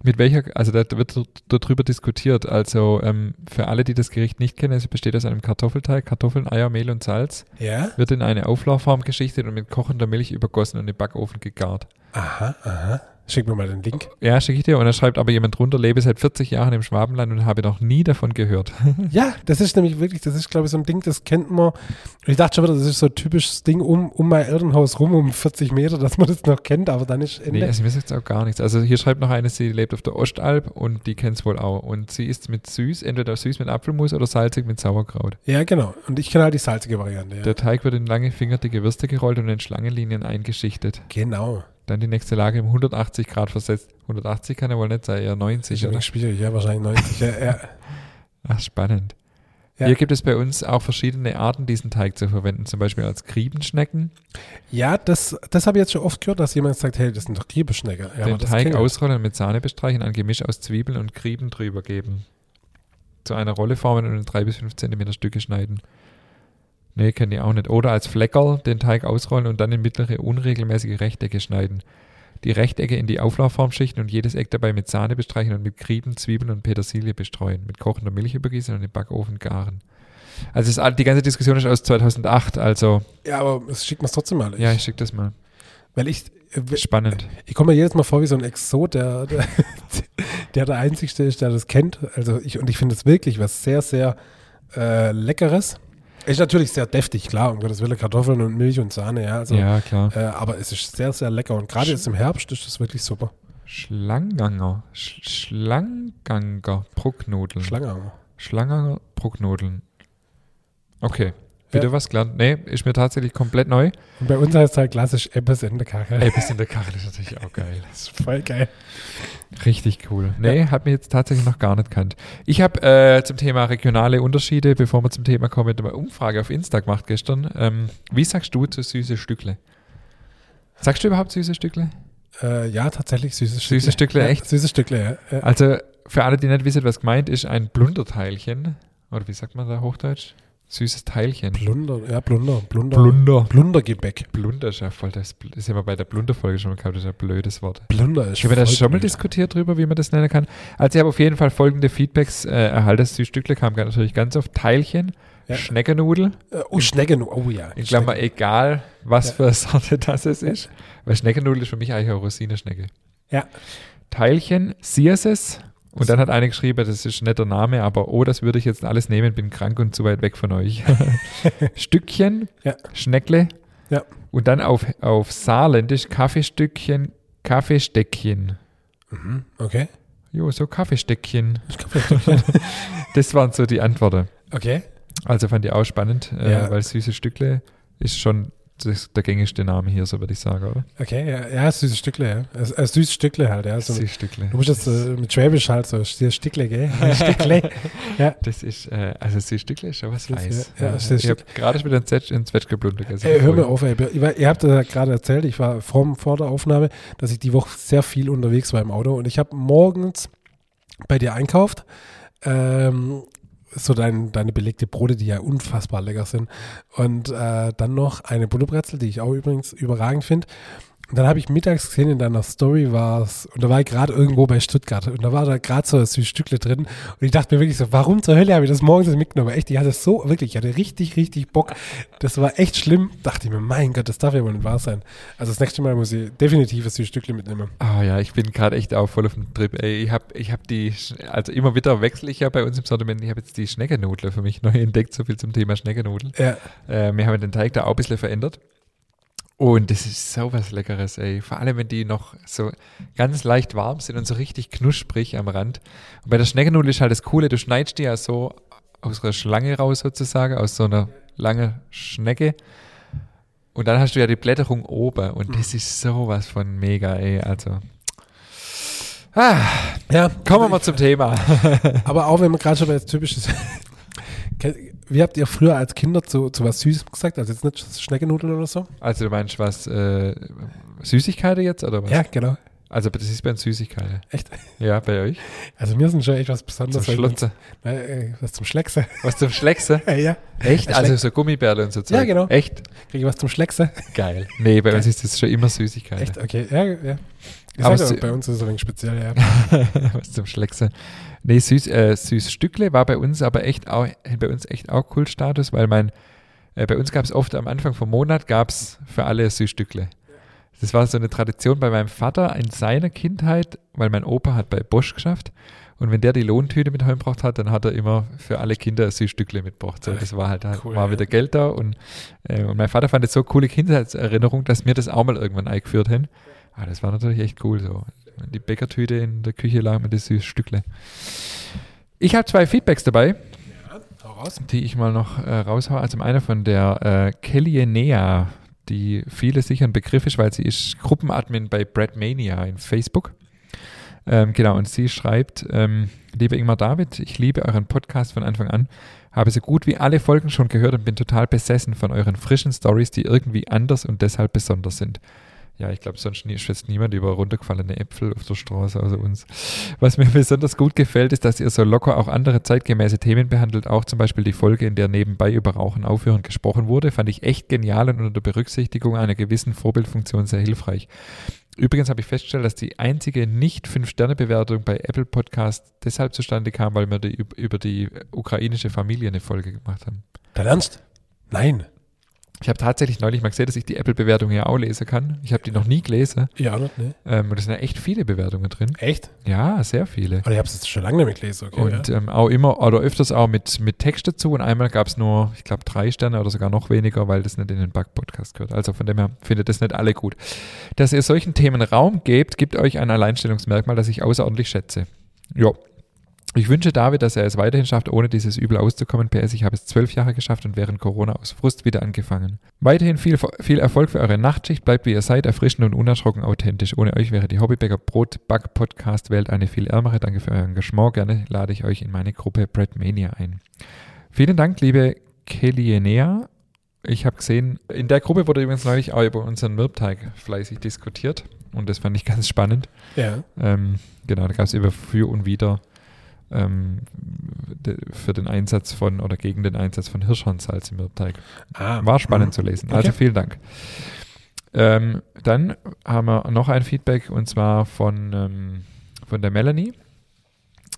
Mit welcher, also da wird darüber diskutiert. Also ähm, für alle, die das Gericht nicht kennen, es besteht aus einem Kartoffelteig, Kartoffeln, Eier, Mehl und Salz, Ja? wird in eine Auflaufform geschichtet und mit kochender Milch übergossen und im Backofen gegart. Aha, aha. Schick mir mal den Link. Ja, schicke ich dir. Und dann schreibt aber jemand drunter, lebe seit 40 Jahren im Schwabenland und habe noch nie davon gehört. Ja, das ist nämlich wirklich, das ist, glaube ich, so ein Ding, das kennt man. Und ich dachte schon wieder, das ist so ein typisches Ding um, um mein Elternhaus rum, um 40 Meter, dass man das noch kennt, aber dann ist Ende. Nee, also mir sagt auch gar nichts. Also hier schreibt noch eine, sie lebt auf der Ostalb und die kennt es wohl auch. Und sie isst mit süß, entweder süß mit Apfelmus oder salzig mit Sauerkraut. ja, genau. Und ich kenne halt die salzige Variante. Ja. Der Teig wird in lange fingerdicke Würste gerollt und in Schlangenlinien eingeschichtet. Genau. Dann die nächste Lage um 180 Grad versetzt. 180 kann ja wohl nicht sein, eher 90, Sicher oder? nicht schwierig, ja, wahrscheinlich 90. ja, ja. Ach, spannend. Ja. Hier gibt es bei uns auch verschiedene Arten, diesen Teig zu verwenden. Zum Beispiel als Griebenschnecken. ja, das, das habe ich jetzt schon oft gehört, dass jemand sagt, hey, das sind doch Griebeschnecker. Ja, den das Teig ausrollen und mit Sahne bestreichen, ein Gemisch aus Zwiebeln und Grieben drüber geben. Zu einer Rolle formen und in drei bis fünf Zentimeter Stücke schneiden. Nee, kenne ich auch nicht. Oder als Fleckerl den Teig ausrollen und dann in mittlere, unregelmäßige Rechtecke schneiden. Die Rechtecke in die Auflaufform schichten und jedes Eck dabei mit Sahne bestreichen und mit Grieben, Zwiebeln und Petersilie bestreuen. Mit kochender Milch übergießen und im Backofen garen. Also ist, die ganze Diskussion ist aus 2008, also Ja, aber es schickt mir es trotzdem mal. ja, ich schicke das mal. Weil ich, äh, Spannend. ich komme mir jedes Mal vor wie so ein Exot, der der, der der Einzige ist, der das kennt. Also ich, und ich finde es wirklich was sehr, sehr äh, Leckeres. Ist natürlich sehr deftig, klar, um Gottes Willen, Kartoffeln und Milch und Sahne, ja. Also, ja, klar. äh, aber es ist sehr, sehr lecker. Und gerade jetzt im Herbst ist das wirklich super. Schlanganger. Sch Schlanganger Brucknudeln. Schlange. Schlanganger Brucknudeln. Okay. Wieder Ja. was gelernt? Nee, ist mir tatsächlich komplett neu. Und bei uns heißt es halt klassisch Ebbes in der Kachel. Ey, bis in der Kachel ist natürlich auch geil. Das ist voll geil. Richtig cool. Nee, hat mir jetzt tatsächlich noch gar nicht kannt. Ich habe äh, zum Thema regionale Unterschiede, bevor wir zum Thema kommen, eine Umfrage auf Insta gemacht gestern. Ähm, wie sagst du zu süße Stückle? Sagst du überhaupt süße Stückle? Äh, ja, tatsächlich süßes Süße Stückle, ja, echt? Süßes Stückle, ja. ja. Also für alle, die nicht wissen, was gemeint ist, ein Blunderteilchen. Oder wie sagt man da Hochdeutsch? Süßes Teilchen. Blunder, ja, Blunder. Blunder. Blunder. Blundergebäck. Blunder ist ja voll, das das ist ja mal bei der Blunderfolge schon mal gehabt, das ist ein blödes Wort. Blunder ist Ich habe da schon mal diskutiert drüber, wie man das nennen kann. Also ich habe auf jeden Fall folgende Feedbacks äh, erhalten. Das Stückle kam natürlich ganz oft. Teilchen, Ja. Schneckenudel, Äh, Oh, Schnecken. Oh ja. in Klammer Schnecken. egal, was Ja. für eine Sorte das es ist. Weil Schneckenudel ist für mich eigentlich eine Rosinenschnecke. Ja. Teilchen, Sierses Und dann hat einer geschrieben, das ist ein netter Name, aber oh, das würde ich jetzt alles nehmen, bin krank und zu weit weg von euch. Stückchen, Ja. Schneckle. Ja. Und dann auf, auf Saarländisch Kaffeestückchen, Kaffeesteckchen. Mhm. Okay. Jo, so Kaffeesteckchen. Das waren so die Antworten. okay. Also fand ich auch spannend, äh, Ja. weil süße Stückle ist schon das, der gängigste Name hier, so würde ich sagen, oder? Okay, ja, ja süßes Stückle, ja. Äh, äh, süßes Stückle halt, ja. So, Süße Stückle. du musst jetzt äh, mit Schwäbisch halt so, süßes Stückle, gell? Stückle. Das ist, äh, also süße Stückle ist schon was Das Feins. ja, ja, Ja, ich habe gerade wieder ein Zwetsch, ein Zwetschgeblund gegessen. Ey, hör mir auf, ey. Ich war- Ihr habt ja gerade erzählt, ich war vor, vor der Aufnahme, dass ich die Woche sehr viel unterwegs war im Auto und ich habe morgens bei dir einkauft. Ähm, so dein, deine belegte Brote, die ja unfassbar lecker sind. Und äh, dann noch eine Butterbrezel, die ich auch übrigens überragend finde. Und dann habe ich mittags gesehen, in deiner Story war es, und da war ich gerade irgendwo bei Stuttgart und da war da gerade so ein Stückle drin und ich dachte mir wirklich so, warum zur Hölle habe ich das morgens mitgenommen? Echt, ich hatte so, wirklich, ich hatte richtig, richtig Bock. Das war echt schlimm. Dachte ich mir, mein Gott, das darf ja wohl nicht wahr sein. Also das nächste Mal muss ich definitiv ein süßes Stückle mitnehmen. Ah ja, ich bin gerade echt auch voll auf dem Trip. Ey, ich habe ich hab die, also immer wieder wechsle ich ja bei uns im Sortiment. Ich habe jetzt die Schneckenudler für mich neu entdeckt, so viel zum Thema Schneckenudel. Ja, Äh, wir haben den Teig da auch ein bisschen verändert. Und das ist so was Leckeres, ey. Vor allem, wenn die noch so ganz leicht warm sind und so richtig knusprig am Rand. Und bei der Schneckenudel ist halt das Coole, du schneidest die ja so aus einer Schlange raus sozusagen, aus so einer langen Schnecke. Und dann hast du ja die Blätterung oben und das ist sowas von mega, ey. Also. Ah, ja kommen wir mal zum Thema. Aber auch wenn man gerade schon bei typisches. Wie habt ihr früher als Kinder zu, zu was Süßem gesagt? Also jetzt nicht Schneckennudeln oder so? Also du meinst was, äh, Süßigkeiten jetzt oder was? Ja, genau. Also das ist bei uns Süßigkeiten. Echt? Ja, bei euch? Also mir sind schon echt was Zum Besonderes. wir uns- äh, was zum Schleckse. Was zum Schleckse? ja, ja. Echt? Also so Gummibärle und so Zeug? Ja, genau. Echt? Kriege ich was zum Schleckse? Geil. Nee, bei uns ist das schon immer Süßigkeiten. Echt? Okay. Ja, ja. Ich Aber sag ja, es- bei uns ist es ein wenig speziell, ja. was zum Schleckse. Nee, süß, äh, süß Stückle war bei uns aber echt auch, bei uns echt auch Kultstatus, weil mein, äh, bei uns gab es oft am Anfang vom Monat gab es für alle süß Stückle. Das war so eine Tradition bei meinem Vater in seiner Kindheit, weil mein Opa hat bei Bosch geschafft. Und wenn der die Lohntüte mit heimgebracht hat, dann hat er immer für alle Kinder ein süß Stückle mitgebracht. So, das war halt, Cool, war ja. wieder Geld da. Und, äh, und mein Vater fand das so eine coole Kindheitserinnerung, dass mir das auch mal irgendwann eingeführt haben. Ah, das war natürlich echt cool so. Die Bäckertüte in der Küche lag mit das süße Stückle. Ich habe zwei Feedbacks dabei, raus. die ich mal noch äh, raushaue. Also eine von der äh, Kelly Nea, die viele sicher ein Begriff ist, weil sie ist Gruppenadmin bei Breadmania in Facebook. Ähm, genau, und sie schreibt, ähm, liebe Ingmar David, ich liebe euren Podcast von Anfang an, habe so gut wie alle Folgen schon gehört und bin total besessen von euren frischen Stories, die irgendwie anders und deshalb besonders sind. Ja, ich glaube, sonst nie- niemand über runtergefallene Äpfel auf der Straße außer uns. Was mir besonders gut gefällt, ist, dass ihr so locker auch andere zeitgemäße Themen behandelt. Auch zum Beispiel die Folge, in der nebenbei über Rauchen aufhören gesprochen wurde, fand ich echt genial und unter Berücksichtigung einer gewissen Vorbildfunktion sehr hilfreich. Übrigens habe ich festgestellt, dass die einzige Nicht-Fünf-Sterne-Bewertung bei Apple Podcast deshalb zustande kam, weil wir die, üb- über die ukrainische Familie eine Folge gemacht haben. Dein Ernst? Nein. Ich habe tatsächlich neulich mal gesehen, dass ich die Apple-Bewertung ja auch lesen kann. Ich habe die noch nie gelesen. Ja, nicht, ne? Ähm, und es sind ja echt viele Bewertungen drin. Echt? Ja, sehr viele. Oder ich habe es jetzt schon lange nicht mehr gelesen, okay. Und ja. ähm, auch immer oder öfters auch mit, mit Text dazu. Und einmal gab es nur, ich glaube, drei Sterne oder sogar noch weniger, weil das nicht in den Bug-Podcast gehört. Also von dem her findet das nicht alle gut. Dass ihr solchen Themen Raum gebt, gibt euch ein Alleinstellungsmerkmal, das ich außerordentlich schätze. Ja. Ich wünsche David, dass er es weiterhin schafft, ohne dieses Übel auszukommen. PS, ich habe es zwölf Jahre geschafft und während Corona aus Frust wieder angefangen. Weiterhin viel, viel Erfolg für eure Nachtschicht. Bleibt wie ihr seid, erfrischend und unerschrocken authentisch. Ohne euch wäre die Hobbybäcker Brot Back Podcast Welt eine viel ärmere. Danke für euer Engagement. Gerne lade ich euch in meine Gruppe Breadmania ein. Vielen Dank, liebe Kelienea. Ich habe gesehen, in der Gruppe wurde übrigens neulich auch über unseren Mürbteig fleißig diskutiert und das fand ich ganz spannend. ja. Ähm, genau, da gab es über für und wieder ähm, de, für den Einsatz von oder gegen den Einsatz von Hirschhornsalz im Mürbteig. Ah, War spannend mhm. zu lesen. Okay. Also vielen Dank. Ähm, dann haben wir noch ein Feedback und zwar von, ähm, von der Melanie.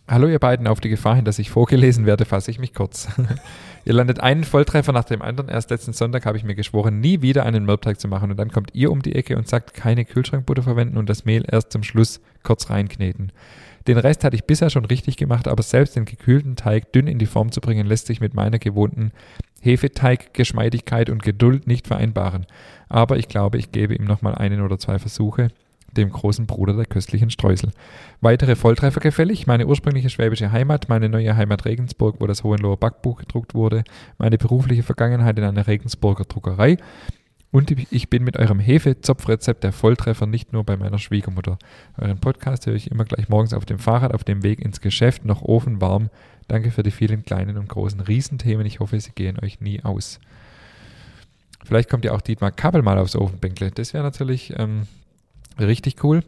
Hallo ihr beiden, auf die Gefahr hin, dass ich vorgelesen werde, fasse ich mich kurz. ihr landet einen Volltreffer nach dem anderen. Erst letzten Sonntag habe ich mir geschworen, nie wieder einen Mürbteig zu machen. Und dann kommt ihr um die Ecke und sagt, keine Kühlschrankbutter verwenden und das Mehl erst zum Schluss kurz reinkneten. Den Rest hatte ich bisher schon richtig gemacht, aber selbst den gekühlten Teig dünn in die Form zu bringen, lässt sich mit meiner gewohnten Hefeteiggeschmeidigkeit und Geduld nicht vereinbaren. Aber ich glaube, ich gebe ihm nochmal einen oder zwei Versuche dem großen Bruder der köstlichen Streusel. Weitere Volltreffer gefällig, meine ursprüngliche schwäbische Heimat, meine neue Heimat Regensburg, wo das Hohenloher Backbuch gedruckt wurde, meine berufliche Vergangenheit in einer Regensburger Druckerei und ich bin mit eurem Hefezopfrezept der Volltreffer nicht nur bei meiner Schwiegermutter. Euren Podcast höre ich immer gleich morgens auf dem Fahrrad auf dem Weg ins Geschäft, noch ofenwarm. Danke für die vielen kleinen und großen Riesenthemen. Ich hoffe, sie gehen euch nie aus. Vielleicht kommt ja auch Dietmar Kappel mal aufs Ofenbänkle. Das wäre natürlich ähm, Richtig cool.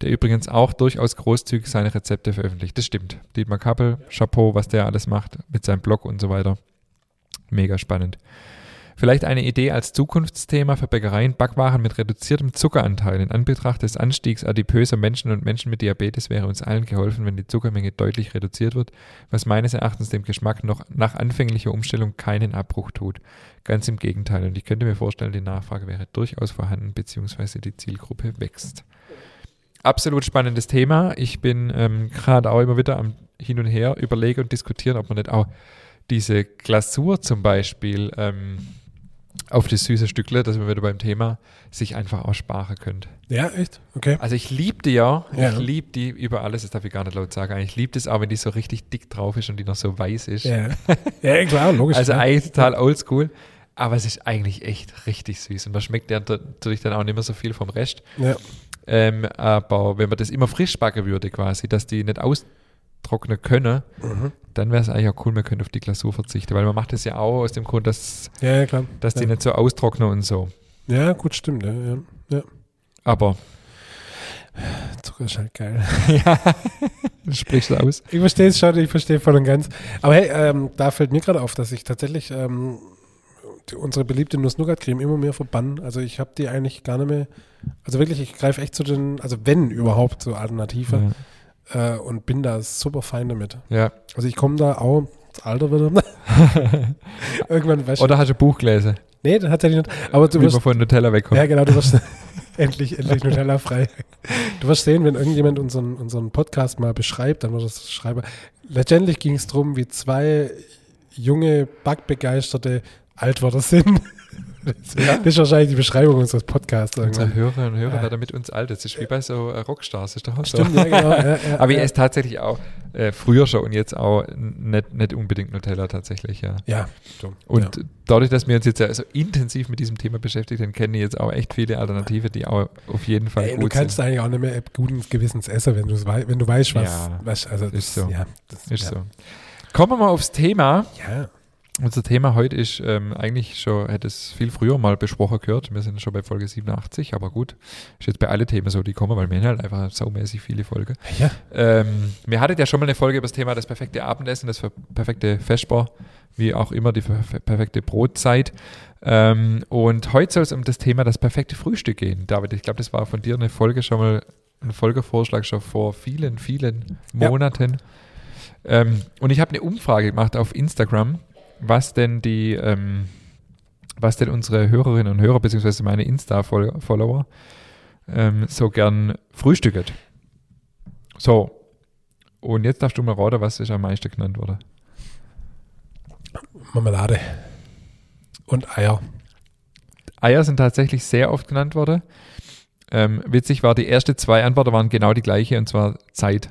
Der übrigens auch durchaus großzügig seine Rezepte veröffentlicht. Das stimmt. Dietmar Kappel, Chapeau, was der alles macht mit seinem Blog und so weiter. Mega spannend. Vielleicht eine Idee als Zukunftsthema für Bäckereien, Backwaren mit reduziertem Zuckeranteil. In Anbetracht des Anstiegs adipöser Menschen und Menschen mit Diabetes wäre uns allen geholfen, wenn die Zuckermenge deutlich reduziert wird, was meines Erachtens dem Geschmack noch nach anfänglicher Umstellung keinen Abbruch tut. Ganz im Gegenteil. Und ich könnte mir vorstellen, die Nachfrage wäre durchaus vorhanden, beziehungsweise die Zielgruppe wächst. Absolut spannendes Thema. Ich bin ähm, gerade auch immer wieder am Hin und Her überlege und diskutieren, ob man nicht auch diese Glasur zum Beispiel ähm, auf das süße Stückle, dass wir wieder beim Thema sich einfach aussparen könnt. Ja, echt? Okay. Also ich liebe die ja, Ja. ich liebe die über alles, das darf ich gar nicht laut sagen. Ich liebe das auch, wenn die so richtig dick drauf ist und die noch so weiß ist. Ja, ja klar, logisch. Also ja. eigentlich total oldschool, aber es ist eigentlich echt richtig süß und man schmeckt ja natürlich dann auch nicht mehr so viel vom Rest. ja. Ähm, aber wenn man das immer frisch backen würde quasi, dass die nicht austrocknen können, Mhm. dann wäre es eigentlich auch cool, man könnte auf die Glasur verzichten, weil man macht das ja auch aus dem Grund, dass, ja, ja, klar. dass die ja. nicht so austrocknen und so. ja, gut, stimmt. Ja, ja. ja. Aber Zucker ist halt geil. ja, sprichst du aus. Ich verstehe es schon, ich verstehe voll und ganz. Aber hey, ähm, da fällt mir gerade auf, dass ich tatsächlich ähm, die, unsere beliebte Nuss-Nougat-Creme immer mehr verbannen. Also ich habe die eigentlich gar nicht mehr, also wirklich, ich greife echt zu den, also wenn überhaupt, zur Alternative äh, und bin da super fein damit. Ja. Also ich komme da auch, das Alter wieder, irgendwann, weißt du, Oder hast du ein Buch gelesen, nee, das hat ja nicht, aber du wie wirst, von Nutella wegkommt. ja genau, du wirst, endlich, endlich Nutella frei. Du wirst sehen, wenn irgendjemand unseren, unseren Podcast mal beschreibt, dann wird das schreiben. Letztendlich ging es darum, wie zwei junge, backbegeisterte Altwörter sind. Das, das ist wahrscheinlich die Beschreibung unseres Podcasts. Unsere. Hörerinnen und Hörer Ja. werden mit uns alt. Das ist wie bei so äh, Rockstars. Ist doch auch Stimmt, so. ja, genau. Ja, ja, Aber ich ja. esse tatsächlich auch äh, früher schon und jetzt auch nicht, nicht unbedingt Nutella tatsächlich, ja. Ja, stimmt. Und ja. dadurch, dass wir uns jetzt ja so intensiv mit diesem Thema beschäftigt haben, kennen jetzt auch echt viele Alternative, die auch auf jeden Fall Ey, du gut kannst sind. eigentlich auch nicht mehr guten Gewissens essen, wenn, wenn du weißt, was. Ja, was also ist das, so. Ja, das, Ist ja. so. Kommen wir mal aufs Thema. Ja, Unser Thema heute ist ähm, eigentlich schon, hätte es viel früher mal besprochen gehört. Wir sind schon bei Folge 87, aber gut. Ist jetzt bei allen Themen so, die kommen, weil wir halt einfach saumäßig viele Folgen. ja. Ähm, wir hattet ja schon mal eine Folge über das Thema das perfekte Abendessen, das per- perfekte Vesper, wie auch immer, die per- perfekte Brotzeit. Ähm, und heute soll es um das Thema das perfekte Frühstück gehen. David, ich glaube, das war von dir eine Folge schon mal, ein Folgevorschlag schon vor vielen, vielen Ja. Monaten. Ähm, und ich habe eine Umfrage gemacht auf Instagram, was denn die, ähm, was denn unsere Hörerinnen und Hörer, beziehungsweise meine Insta-Follower, ähm, so gern frühstücket. So, und jetzt darfst du mal raten, was ist am meisten genannt wurde. Marmelade. Und Eier. Eier sind tatsächlich sehr oft genannt worden. Ähm, witzig war, die ersten zwei Antworten waren genau die gleiche, und zwar Zeit.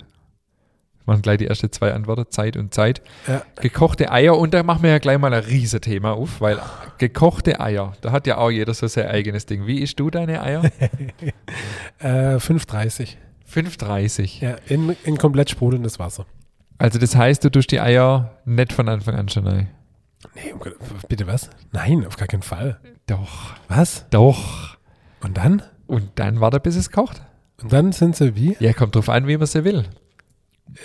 Waren gleich die ersten zwei Antworten, Zeit und Zeit. Ja. Gekochte Eier, und da machen wir ja gleich mal ein riesen Thema auf, weil gekochte Eier, da hat ja auch jeder so sein eigenes Ding. Wie isst du deine Eier? Äh, 5,30. 5,30. Ja, in, in komplett sprudelndes Wasser. Also das heißt, du tust die Eier nicht von Anfang an schon rein. Nee, um bitte was? Nein, auf gar keinen Fall. Doch, Was? doch. Und dann? Und dann warte, bis es kocht. Und dann sind sie wie? Ja, kommt drauf an, wie man sie will.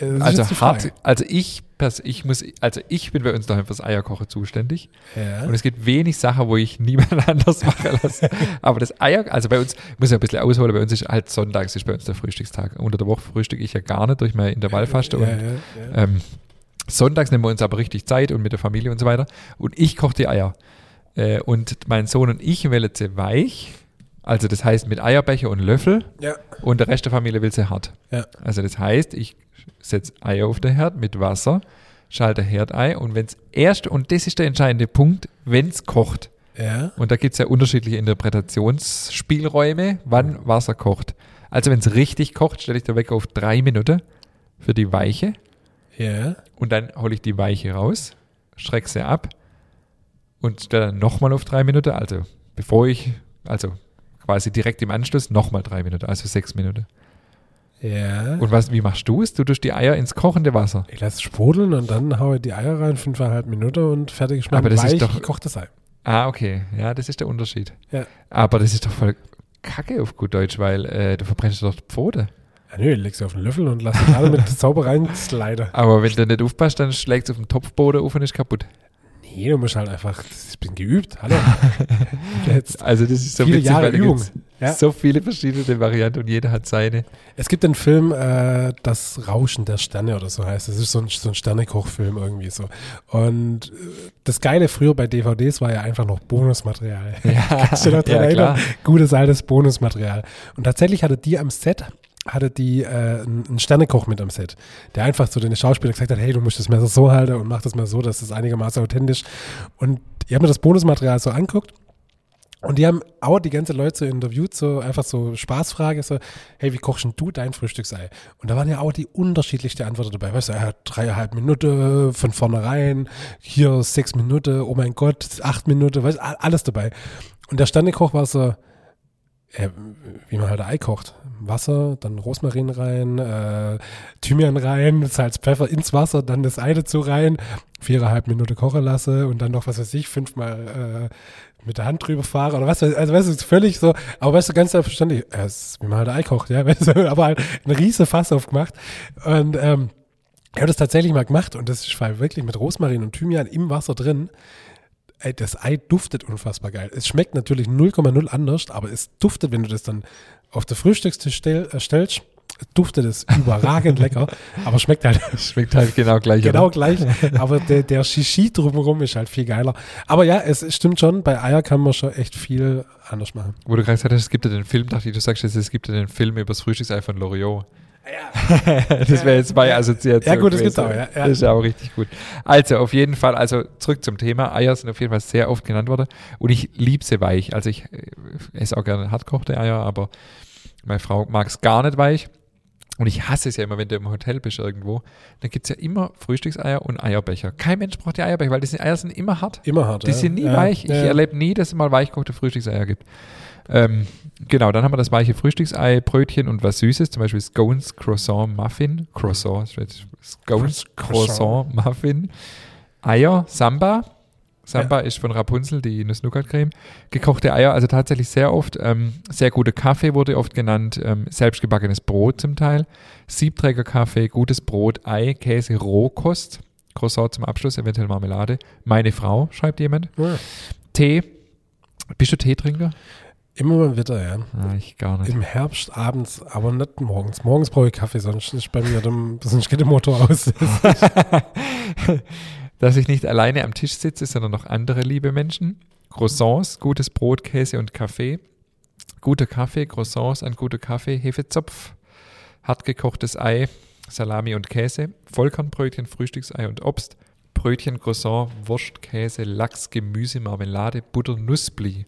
Äh, Also hart, also ich, ich muss, also ich bin bei uns daheim fürs Eierkochen zuständig. Ja. Und es gibt wenig Sachen, wo ich niemand anders machen lasse. Aber das Eier, also bei uns, ich muss ja ein bisschen ausholen, bei uns ist halt sonntags ist bei uns der Frühstückstag. Unter der Woche frühstücke ich ja gar nicht durch meine Intervallfaste. ja, und ja. ähm, sonntags nehmen wir uns aber richtig Zeit und mit der Familie und so weiter. Und ich koche die Eier. Äh, und mein Sohn und ich wählen sie weich. Also das heißt mit Eierbecher und Löffel. ja. Und der Rest der Familie will sie hart. Ja. Also das heißt, ich setze Eier auf den Herd mit Wasser, schalte Herd ein und wenn es erst, und das ist der entscheidende Punkt, wenn es kocht, Ja. und da gibt es ja unterschiedliche Interpretationsspielräume, wann Wasser kocht. Also wenn es richtig kocht, stelle ich den Wecker auf drei Minuten für die Weiche Ja. und dann hole ich die Weiche raus, schrecke sie ab und stelle dann nochmal auf drei Minuten, also bevor ich, also quasi direkt im Anschluss nochmal drei Minuten, also sechs Minuten. Ja. Und was, wie machst du es? Du tust die Eier ins kochende Wasser. Ich lasse es sprudeln und dann haue ich die Eier rein, fünfeinhalb Minuten und fertig ist mein Aber das ist weich doch- gekochtes Ei. Ah, okay. Ja, das ist der Unterschied. Ja. Aber das ist doch voll kacke auf gut Deutsch, weil äh, du verbrennst doch die Pfote. Ja, nö, ich leg sie auf den Löffel und lasse gerade mit sauber rein sliden. Aber wenn du nicht aufpasst, dann schlägt es auf den Topfboden auf und ist kaputt. Nee, du musst halt einfach, ich bin geübt, hallo. Also das ist so Viele witzig, Jahre Übung. Ja. so viele verschiedene Varianten und jeder hat seine. Es gibt einen Film, äh, Das Rauschen der Sterne oder so heißt. Das ist so ein, so ein Sternekochfilm irgendwie so. Und äh, das Geile früher bei DVDs war ja einfach noch Bonusmaterial. Ja, Kannst du noch dran ja erinnern? klar. Gutes altes Bonusmaterial. Und tatsächlich hatte die am Set, hatte die äh, einen Sternekoch mit am Set, der einfach so den Schauspieler gesagt hat, hey, du musst das Messer so halten und mach das mal so, dass es einigermaßen authentisch. Und ich habe mir das Bonusmaterial so anguckt und die haben auch die ganze Leute so interviewt, so einfach so Spaßfrage, so, hey, wie kochst du dein Frühstücksei? Und da waren ja auch die unterschiedlichste Antworten dabei. Weißt du, er hat dreieinhalb Minuten von vornherein, hier sechs Minuten, oh mein Gott, acht Minuten, weißt alles dabei. Und der Sternekoch war so, äh, wie man halt Ei kocht. Wasser, dann Rosmarin rein, äh, Thymian rein, Salz, Pfeffer ins Wasser, dann das Ei dazu rein, viereinhalb Minuten kochen lasse und dann noch, was weiß ich, fünfmal äh, mit der Hand drüber fahre oder was, weiß- also weißt du, völlig so, aber weißt du, ganz selbstverständlich, äh, wie man halt Ei kocht, ja, weißt du, aber halt ein riese Fass aufgemacht und ähm, ich habe das tatsächlich mal gemacht und das war wirklich mit Rosmarin und Thymian im Wasser drin. Ey, das Ei duftet unfassbar geil. Es schmeckt natürlich 0,0 anders, aber es duftet, wenn du das dann auf den Frühstückstisch stell, äh, stellst, duftet es überragend lecker, aber schmeckt halt Schmeckt halt genau gleich. genau oder? gleich. Aber der, der Shishi drumherum ist halt viel geiler. Aber ja, es stimmt schon, bei Eier kann man schon echt viel anders machen. Wo du gerade gesagt hast, es gibt ja den Film, dachte ich, du sagst jetzt, es gibt ja den Film über das Frühstücksei von Loriot. das wäre jetzt meine Assoziation. Ja, gut, das gibt's auch, ja, ja. Das ist auch richtig gut. Also, auf jeden Fall, also zurück zum Thema. Eier sind auf jeden Fall sehr oft genannt worden. Und ich liebe sie weich. Also, ich äh, esse auch gerne hartkochte Eier, aber meine Frau mag es gar nicht weich. Und ich hasse es ja immer, wenn du im Hotel bist irgendwo. Dann gibt es ja immer Frühstückseier und Eierbecher. Kein Mensch braucht die Eierbecher, weil die Eier sind immer hart. Immer hart. Die ja. sind nie ja. weich. Ich ja. erlebe nie, dass es mal weichkochte Frühstückseier gibt. Ähm, genau, dann haben wir das weiche Frühstücksei, Brötchen und was Süßes, zum Beispiel Scones, Croissant, Muffin. Croissant, Scones, Croissant, Muffin. Eier, Samba. Samba ist von Rapunzel, die Nuss-Nougat-Creme. Gekochte Eier, also tatsächlich sehr oft. Ähm, sehr guter Kaffee wurde oft genannt. Ähm, selbstgebackenes Brot zum Teil. Siebträgerkaffee, gutes Brot, Ei, Käse, Rohkost. Croissant zum Abschluss, eventuell Marmelade. Meine Frau, schreibt jemand. Ja. Tee. Bist du Teetrinker? Immer mal wieder, ja. Ah, ich gar nicht. Im Herbst, abends, aber nicht morgens. Morgens brauche ich Kaffee, sonst ist bei mir dem, sonst geht der Motor aus. Dass ich nicht alleine am Tisch sitze, sondern noch andere liebe Menschen. Croissants, gutes Brot, Käse und Kaffee. Guter Kaffee, Croissants, ein guter Kaffee, Hefezopf, hartgekochtes Ei, Salami und Käse, Vollkornbrötchen, Frühstücksei und Obst, Brötchen, Croissant, Wurst, Käse, Lachs, Gemüse, Marmelade, Butter, Nussbli.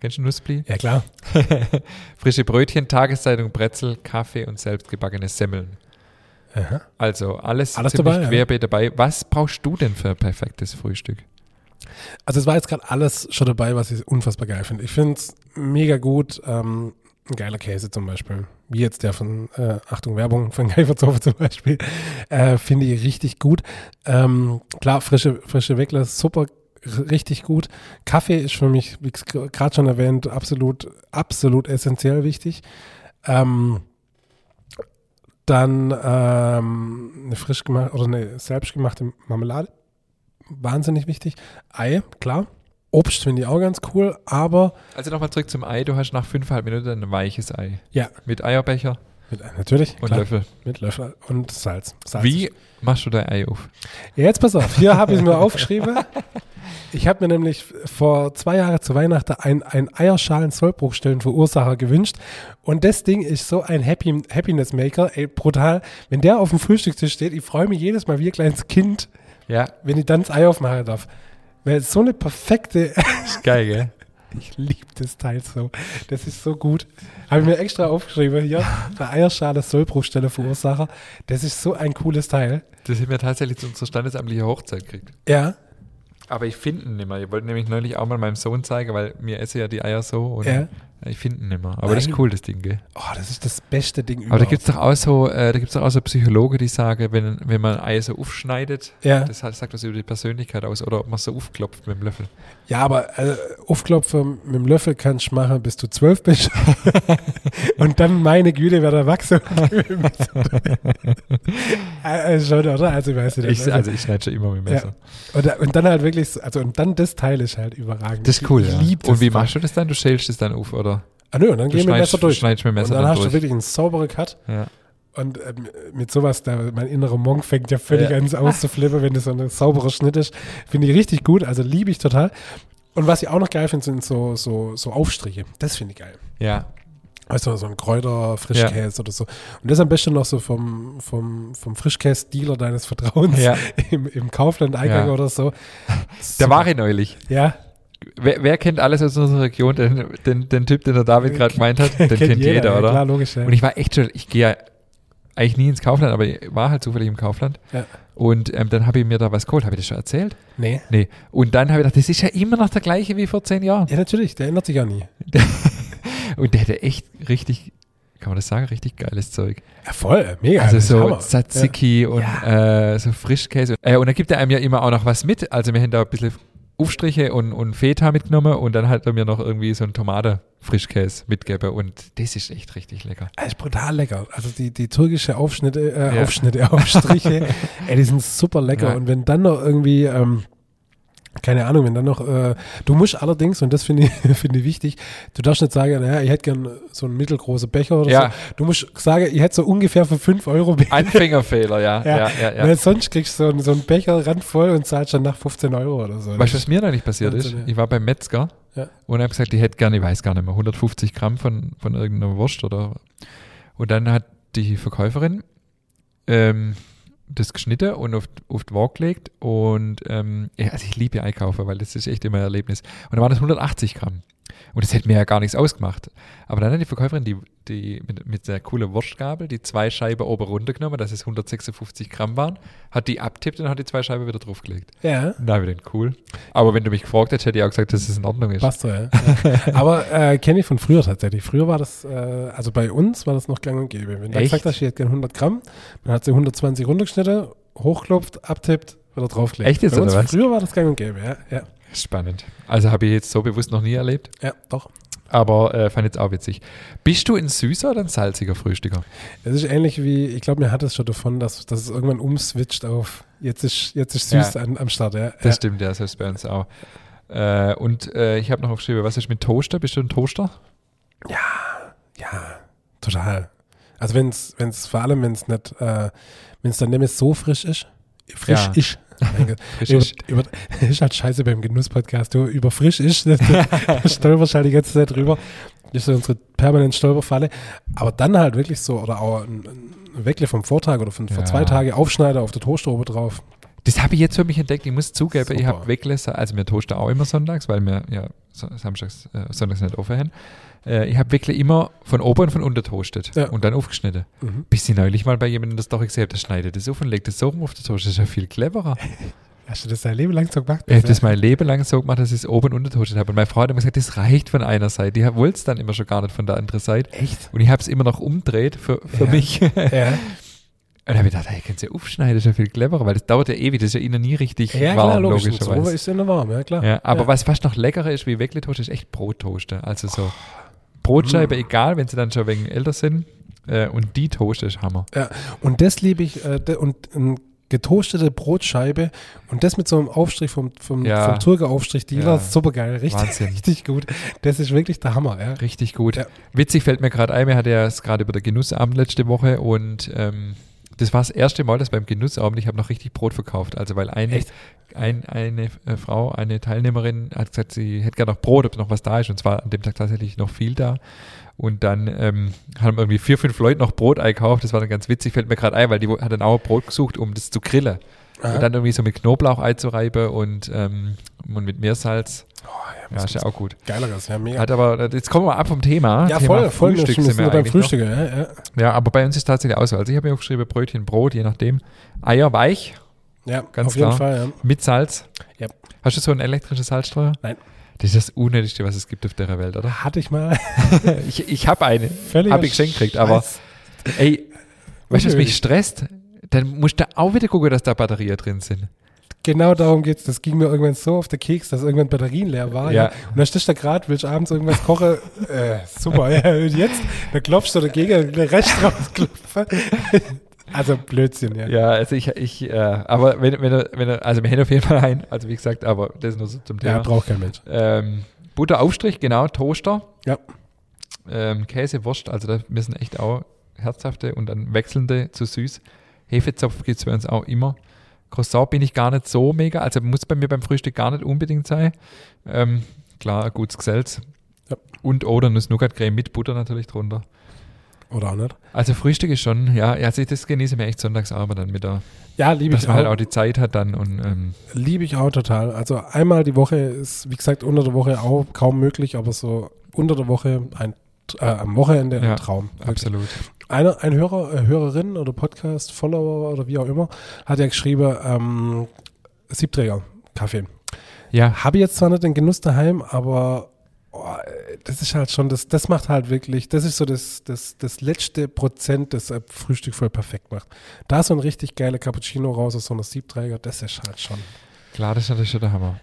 Kennst du Nussbli? ja, klar. Frische Brötchen, Tageszeitung, Brezel, Kaffee und selbstgebackene Semmeln. Aha. Also alles, Alles ziemlich dabei, ja. querbeet dabei. Was brauchst du denn für ein perfektes Frühstück? Also es war jetzt gerade alles schon dabei, was ich unfassbar geil finde. Ich finde es mega gut. Ähm, ein geiler Käse zum Beispiel. Wie jetzt der von, äh, Achtung, Werbung von Geiferzofe zum Beispiel. Äh, finde ich richtig gut. Ähm, klar, frische, frische Weckler, super, richtig gut. Kaffee ist für mich, wie gerade schon erwähnt, absolut, absolut essentiell wichtig. Ähm, Dann ähm, eine frisch gemachte oder eine selbstgemachte Marmelade. Wahnsinnig wichtig. Ei, klar. Obst finde ich auch ganz cool, aber Also nochmal zurück zum Ei. Du hast nach fünfeinhalb Minuten ein weiches Ei. ja, Mit Eierbecher mit, natürlich. und klar, Löffel. Mit Löffel und Salz. Salz. Wie machst du dein Ei auf? Ja, jetzt pass auf, hier habe ich es mir aufgeschrieben. Ich habe mir nämlich vor zwei Jahren zu Weihnachten ein, ein Eierschalen-Sollbruchstellen-Verursacher gewünscht. Und das Ding ist so ein Happy, Happiness-Maker, ey, brutal. Wenn der auf dem Frühstückstisch steht, ich freue mich jedes Mal wie ein kleines Kind, Ja, wenn ich dann das Ei aufmachen darf. Weil es so eine perfekte, ist geil, gell? ich liebe das Teil so. Das ist so gut. Habe ich mir extra aufgeschrieben hier, der Eierschale-Sollbruchstelle-Verursacher. Das ist so ein cooles Teil. Das haben wir tatsächlich zu unserer standesamtlichen Hochzeit gekriegt. Ja, Aber ich finde ihn nicht mehr. Ich wollte nämlich neulich auch mal meinem Sohn zeigen, weil mir esse ja die Eier so und Ja. Ich finde ihn nicht mehr. Aber das ist Nein. cool, das Ding, gell? oh, das ist das beste Ding Aber da überhaupt. gibt es doch auch so, äh, da gibt's doch auch so Psychologen, die sagen, wenn, wenn man ein Ei so aufschneidet, Ja. das hat, sagt was über die Persönlichkeit aus, oder ob man so aufklopft mit dem Löffel. Ja, aber äh, aufklopfen mit dem Löffel kannst du machen, bis du zwölf bist. Und dann, meine Güte, wer da wachsen. äh, schon, oder? Also, ich weiß nicht. Ich, also ich schneide schon immer mit dem Messer. und, und dann halt wirklich, so- also, und dann das Teil ist halt überragend. Das ist cool, ich ja. Und wie machst du das dann? Du schälst es dann auf, oder? Ah, nö, und dann Du gehen wir Messer durch. schneidest mit dem Und Messer dann dann hast du durch. wirklich einen sauberen Cut. Ja. Und ähm, mit sowas, da, mein innerer Monk fängt ja völlig Ja. an auszuflippen, wenn das so ein sauberer Schnitt ist. Finde ich richtig gut, also liebe ich total. Und was ich auch noch geil finde, sind so, so, so Aufstriche. Das finde ich geil. ja. Weißt du, so ein Kräuter, Frischkäse oder so. Und das am besten noch so vom, vom, vom Frischkäse-Dealer deines Vertrauens Ja. im, im Kaufland-Eingang Ja. oder so. Da war ich neulich. Ja, Wer, wer kennt alles aus unserer Region? Den, den, den Typ, den der David gerade gemeint hat, den kennt, jeder, ja, oder? Klar, logisch, ja. Und ich war echt schon, ich gehe ja eigentlich nie ins Kaufland, aber ich war halt zufällig im Kaufland. Ja. Und ähm, dann habe ich mir da was geholt. Habe ich das schon erzählt? nee. Nee. Und dann habe ich gedacht, das ist ja immer noch der gleiche wie vor zehn Jahren. Ja, natürlich, der ändert sich ja nie. Und der hätte echt richtig, kann man das sagen, richtig geiles Zeug. Ja, voll, mega. Also so. Tzatziki und äh, so Frischkäse. Äh, und dann gibt er einem ja immer auch noch was mit. Also wir haben da ein bisschen Aufstriche und, und Feta mitgenommen und dann hat er mir noch irgendwie so einen Tomate-Frischkäse mitgegeben und das ist echt richtig lecker. Das ist brutal lecker. Also die, die türkische Aufschnitte, äh, Ja. Aufschnitte, Aufstriche, ey, die sind super lecker. Ja. Und wenn dann noch irgendwie, ähm, keine Ahnung, wenn dann noch, äh, du musst allerdings, und das finde ich, finde ich wichtig, du darfst nicht sagen, naja, ich hätte gern so einen mittelgroßen Becher oder Ja. so. Du musst sagen, ich hätte so ungefähr für 5 Euro Becher. Anfängerfehler, ja. Ja. ja, ja, ja. Weil sonst kriegst du so, einen- so einen Becher randvoll und zahlst dann nach 15 Euro oder so. Weißt du, was mir neulich passiert ist? Ich war beim Metzger Ja. und habe gesagt, ich hätte gerne, ich weiß gar nicht mehr, 150 Gramm von, von irgendeiner Wurst oder. Und dann hat die Verkäuferin ähm, das geschnitten und auf, auf die Waage gelegt und ähm, ja, also ich liebe Einkaufen, weil das ist echt immer ein Erlebnis. Und dann waren das 180 Gramm. Und das hätte mir ja gar nichts ausgemacht. Aber dann hat die Verkäuferin die, die mit, mit der coolen Wurstgabel die zwei Scheiben oben runtergenommen, dass es 156 Gramm waren, hat die abtippt und hat die zwei Scheiben wieder draufgelegt. Ja, Na, wieder cool. Aber wenn du mich gefragt hättest, hätte ich auch gesagt, dass es in Ordnung ist. passt so, ja. ja. Aber äh, kenne ich von früher tatsächlich. Früher war das, äh, also bei uns war das noch gang und gäbe. Wenn du gesagt hast, ich hätte gerne 100 Gramm, dann hat sie 120 runtergeschnitten, hochklopft, abtippt, wieder draufgelegt. Echt jetzt, bei uns oder was? Früher war das gang und gäbe, ja. Ja, Spannend. Also habe ich jetzt so bewusst noch nie erlebt, ja doch. aber äh, fand jetzt auch witzig. Bist du ein süßer oder ein salziger Frühstücker? Das ist ähnlich wie, ich glaube, mir hat es schon davon, dass, dass es irgendwann umswitcht auf, jetzt ist, jetzt ist süß Ja. an, am Start, ja. Das ja. stimmt, ja, ist bei uns auch. Äh, und äh, ich habe noch aufgeschrieben, was ist mit Toaster? Bist du ein Toaster? Ja, total. Also wenn es, wenn es vor allem, wenn es nicht, äh, wenn es dann nicht mehr so frisch ist, frisch Ja. ist. Über, ist. Über, ist halt scheiße beim Genuss-Podcast. Du über frisch ist, da stolperst halt die ganze Zeit drüber. Das ist so unsere permanente Stolperfalle. Aber dann halt wirklich so, oder auch ein, ein Weckle vom Vortag oder von vor Ja. zwei Tagen Aufschneider auf der Toaster oben drauf. Das habe ich jetzt für mich entdeckt. Ich muss zugeben, ich Super. habe Weckle, also wir toasten auch immer sonntags, weil wir ja samstags, äh, sonntags nicht offen haben. Äh, ich habe Weckle immer von oben und von unten toastet Ja. und dann aufgeschnitten. Mhm. Bis ich neulich mal bei jemandem das doch gesehen habe, der schneidet das auf und legt das so rum auf den Toast. Das ist ja viel cleverer. Hast du das dein Leben lang so gemacht? Ich habe das mein Leben lang so gemacht, dass ich es oben und unten toastet habe. Und meine Frau hat immer gesagt, das reicht von einer Seite. Die wollte es dann immer schon gar nicht von der anderen Seite. Echt? Und ich habe es immer noch umdreht für, für Ja. mich. Ja. Und dann habe ich gedacht, hey, kannst du ja aufschneiden, das ist ja viel cleverer, weil das dauert ja ewig, das ist ja innen nie richtig Ja, warm, klar, logisch. So logischerweise. ist ja noch warm, ja klar. Ja, aber Ja. was fast noch leckerer ist wie Weckle-Toast, ist echt Brottoaster. Also so Brotscheibe, Mm. egal, wenn sie dann schon wegen älter sind, Äh, und die Toast ist Hammer. Ja, und das liebe ich. Äh, und eine getoastete Brotscheibe und das mit so einem Aufstrich vom, vom, Ja. vom Turger-Aufstrich, die Ja. war super geil. Richtig, Wahnsinn. richtig gut. Das ist wirklich der Hammer. Ja. Richtig gut. Ja. Witzig fällt mir gerade ein, wir hatten ja es gerade über der Genussabend letzte Woche und ähm, das war das erste Mal, dass beim Genussabend ich habe noch richtig Brot verkauft. Also weil eine, ein, eine äh, Frau, eine Teilnehmerin hat gesagt, sie hätte gerne noch Brot, ob noch was da ist. Und zwar an dem Tag tatsächlich noch viel da. Und dann ähm, haben irgendwie vier, fünf Leute noch Brot eingekauft. Das war dann ganz witzig, fällt mir gerade ein, weil die hat dann auch Brot gesucht, um das zu grillen. Aha. Und dann irgendwie so mit Knoblauch einzureiben und, ähm, und mit Meersalz. Oh, ja, Ja, ist ja auch gut. Geileres, ja, mega. Hat aber, äh, jetzt kommen wir ab vom Thema. ja, Thema voll, voll. Frühstück sind wir beim. Frühstück. Ja, ja. Ja, aber bei uns ist tatsächlich auch so. Also ich habe mir aufgeschrieben, Brötchen, Brot, je nachdem. Eier weich, ja Ganz auf jeden klar. Fall. Ja. mit Salz. Ja. Hast du so einen elektrischen Salzstreuer? Nein. Das ist das Unnötigste, was es gibt auf der Welt, oder? Hatte ich mal. ich ich habe eine. Völlig Hab ich geschenkt gekriegt, aber ey, weißt du, was mich stresst? Dann musst du auch wieder gucken, dass da Batterien drin sind. Genau darum geht's. Das ging mir irgendwann so auf den Keks, dass irgendwann Batterien leer war. Ja. Ja. Und dann stehst du da gerade, willst abends irgendwas kochen. äh, super. Ja. Und jetzt, da klopfst du dagegen, Rest rausklopfen. also Blödsinn, ja. Ja, also ich, ich äh, aber wenn, wenn, wenn also wir hätten auf jeden Fall ein, also wie gesagt, aber das ist nur so zum Ja, Thema. braucht kein Mensch. ähm, Butteraufstrich, genau, Toaster. Ja. Ähm, Käse, Wurst, also da müssen echt auch herzhafte und dann wechselnde zu süß. Hefezopf gibt es bei uns auch immer. Croissant bin ich gar nicht so mega, also muss bei mir beim Frühstück gar nicht unbedingt sein. Ähm, klar, ein gutes Geselz. Ja. Und oder Nuss-Nougat-Creme mit Butter natürlich drunter. Oder auch nicht. Also Frühstück ist schon, ja, also ich- das genieße ich mir echt sonntags aber dann mit der, Ja, liebe dass ich man halt auch. auch die Zeit hat dann und ähm, Liebe ich auch total. Also einmal die Woche ist, wie gesagt, unter der Woche auch kaum möglich, aber so unter der Woche ein äh, am Wochenende Ja, ein Traum. Wirklich. absolut. Einer, ein Hörer, äh, Hörerin oder Podcast, Follower oder wie auch immer, hat ja geschrieben, ähm, Siebträger, Kaffee. Ja, Habe jetzt zwar nicht den Genuss daheim, aber oh, äh, das ist halt schon, das, das macht halt wirklich, das ist so das, das, das letzte Prozent, das ein Frühstück voll perfekt macht. Da so ein richtig geiler Cappuccino raus aus so einer Siebträger, das ist halt schon. klar, das ist natürlich schon der Hammer.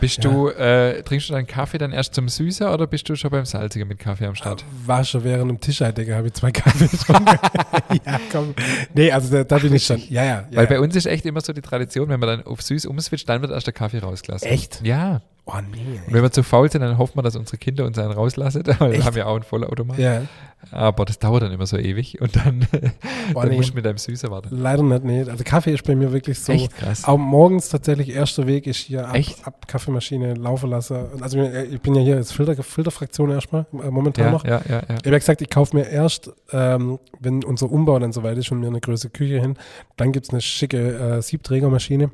Bist ja. du, äh, trinkst du deinen Kaffee dann erst zum Süßer oder bist du schon beim Salziger mit Kaffee am Start? War schon während dem Tischeidecker, habe ich zwei Kaffee getrunken. ja, komm. Nee, also da, da bin ich schon. Ja, ja. ja Weil bei ja. uns ist echt immer so die Tradition, wenn man dann auf süß umswitcht, dann wird erst der Kaffee rausgelassen. Echt? Ja. Oh nee. Und wenn wir zu faul sind, dann hoffen wir, dass unsere Kinder uns einen rauslassen, weil wir haben ja auch einen Vollautomat. Ja. Aber das dauert dann immer so ewig und dann, Oh, dann nee. musst du mit deinem Süßer warten. Leider nicht, nee. Also Kaffee ist bei mir wirklich so. Echt krass. Auch morgens tatsächlich erster Weg ist hier ab, ab Kaffeemaschine laufen lassen. Also ich bin ja hier als Filter, Filterfraktion erstmal, äh, momentan Ja, noch. ja, ja, ja. Ich habe ja gesagt, ich kaufe mir erst, ähm, wenn unser Umbau dann soweit ist und mir eine größere Küche hin, dann gibt's eine schicke äh, Siebträgermaschine.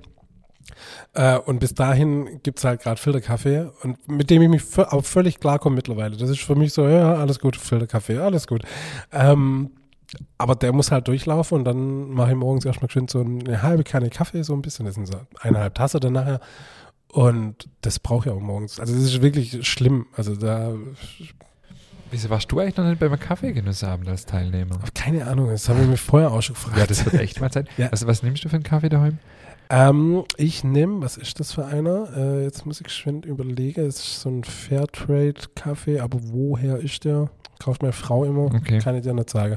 Äh, und bis dahin gibt's halt gerade Filterkaffee und mit dem ich mich auch völlig klarkomme mittlerweile. Das ist für mich so, ja, alles gut, Filterkaffee, alles gut. Ähm, aber der muss halt durchlaufen und dann mache ich morgens erstmal geschwind so eine halbe Kanne Kaffee, so ein bisschen. Das sind so eineinhalb Tasse dann nachher. Und das brauche ich auch morgens. Also das ist wirklich schlimm. Also da Wieso warst du eigentlich noch nicht beim Kaffeegenussabend als Teilnehmer? Keine Ahnung, das haben wir mich vorher auch schon gefragt. Ja, das wird echt mal Zeit. Ja. Also, was nimmst du für einen Kaffee daheim? Ähm, ich nehme, was ist das für einer? Äh, jetzt muss ich geschwind überlegen. Es ist so ein Fairtrade-Kaffee, aber woher ist der? Kauft meine Frau immer. Okay. Kann ich dir nicht sagen.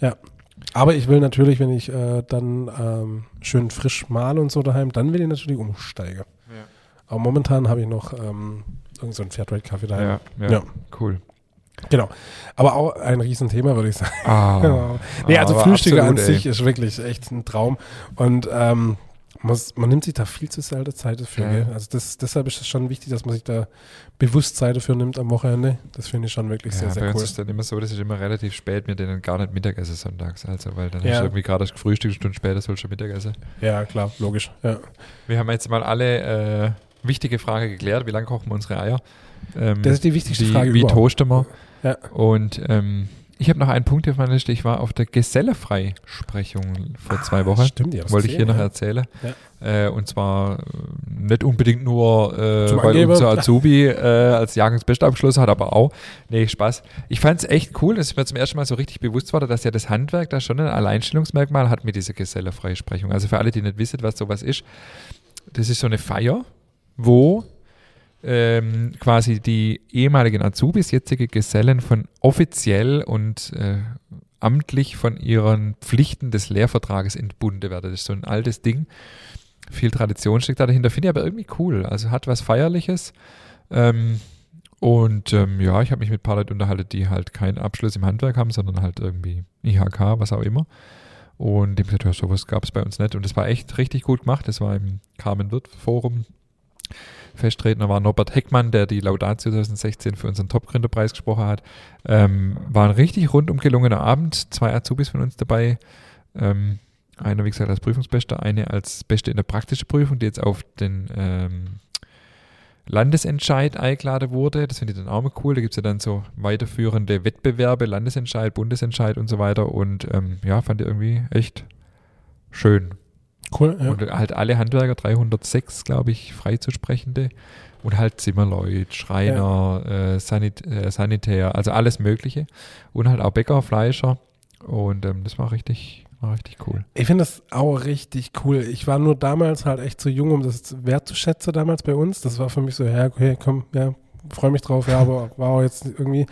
Ja. Aber ich will natürlich, wenn ich äh, dann ähm, schön frisch male und so daheim, dann will ich natürlich umsteigen. Ja. Aber momentan habe ich noch ähm, irgend so einen Fairtrade-Kaffee daheim. Ja, ja, Ja. cool. Genau. Aber auch ein Riesenthema, würde ich sagen. Ah, Genau. Nee, also Frühstücke an absolut, ey. sich ist wirklich echt ein Traum. Und ähm, muss, man nimmt sich da viel zu selten Zeit dafür. Ja. Also das, deshalb ist es schon wichtig, dass man sich da bewusst Zeit dafür nimmt am Wochenende. Das finde ich schon wirklich Ja, sehr, bei sehr uns cool. ist dann immer so, das ist immer relativ spät, wir denen gar nicht Mittagessen sonntags. Also, weil dann Ja. hast du irgendwie gerade das Frühstück, eine Stunde später sollst du schon Mittagessen. Ja, klar, logisch. Ja. Wir haben jetzt mal alle äh, wichtige Frage geklärt. Wie lange kochen wir unsere Eier? Ähm, Das ist die wichtigste wie, Frage Wie überhaupt. toasten wir? Ja. Und ähm, ich habe noch einen Punkt auf meiner Liste. Ich war auf der Gesellefreisprechung vor zwei Wochen. Ah, Stimmt, ja. Wollte ich hier noch erzählen. Äh, und zwar äh, nicht unbedingt nur, äh, weil unser Azubi äh, als Jahrgangsbestabschluss hat, aber auch. Nee, Spaß. Ich fand es echt cool, dass mir zum ersten Mal so richtig bewusst wurde, dass ja das Handwerk da schon ein Alleinstellungsmerkmal hat mit dieser Gesellefreisprechung. Also für alle, die nicht wissen, was sowas ist, das ist so eine Feier, wo ähm, quasi die ehemaligen Azubis, jetzige Gesellen von offiziell und äh, amtlich von ihren Pflichten des Lehrvertrages entbunden werden. Das ist so ein altes Ding. Viel Tradition steckt da dahinter. Finde ich aber irgendwie cool. Also hat was Feierliches. Ähm, und ähm, ja, ich habe mich mit ein paar Leuten unterhalten, die halt keinen Abschluss im Handwerk haben, sondern halt irgendwie IHK, was auch immer. Und dem gesagt, ja, sowas gab es bei uns nicht. Und das war echt richtig gut gemacht. Das war im Carmen Wirt Forum. Festredner war Norbert Heckmann, der die Laudatio 2016 für unseren Top-Gründerpreis gesprochen hat. Ähm, war ein richtig rundum gelungener Abend. Zwei Azubis von uns dabei. Ähm, einer, wie gesagt, als Prüfungsbester, eine als Beste in der praktischen Prüfung, die jetzt auf den ähm, Landesentscheid eingeladen wurde. Das finde ich dann auch mal cool. Da gibt es ja dann so weiterführende Wettbewerbe, Landesentscheid, Bundesentscheid und so weiter. Und ähm, ja, fand ich irgendwie echt schön. Cool, ja. Und halt alle Handwerker, 306, glaube ich, freizusprechende. Und halt Zimmerleut, Schreiner, äh, Sanit äh, Sanitär, also alles Mögliche. Und halt auch Bäcker, Fleischer. Und ähm, das war richtig, war richtig cool. Ich finde das auch richtig cool. Ich war nur damals halt echt zu jung, um das wertzuschätzen damals bei uns. Das war für mich so, ja, okay, komm, ja, freue mich drauf, ja, aber war auch jetzt irgendwie.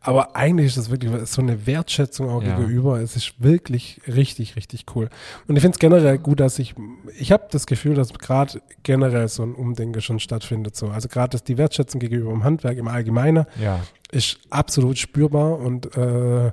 Aber eigentlich ist das wirklich so eine Wertschätzung auch Ja. gegenüber. Es ist wirklich richtig, richtig cool. Und ich finde es generell gut, dass ich, ich habe das Gefühl, dass gerade generell so ein Umdenken schon stattfindet. So. Also gerade, dass die Wertschätzung gegenüber dem Handwerk im Allgemeinen Ja, ist absolut spürbar und äh,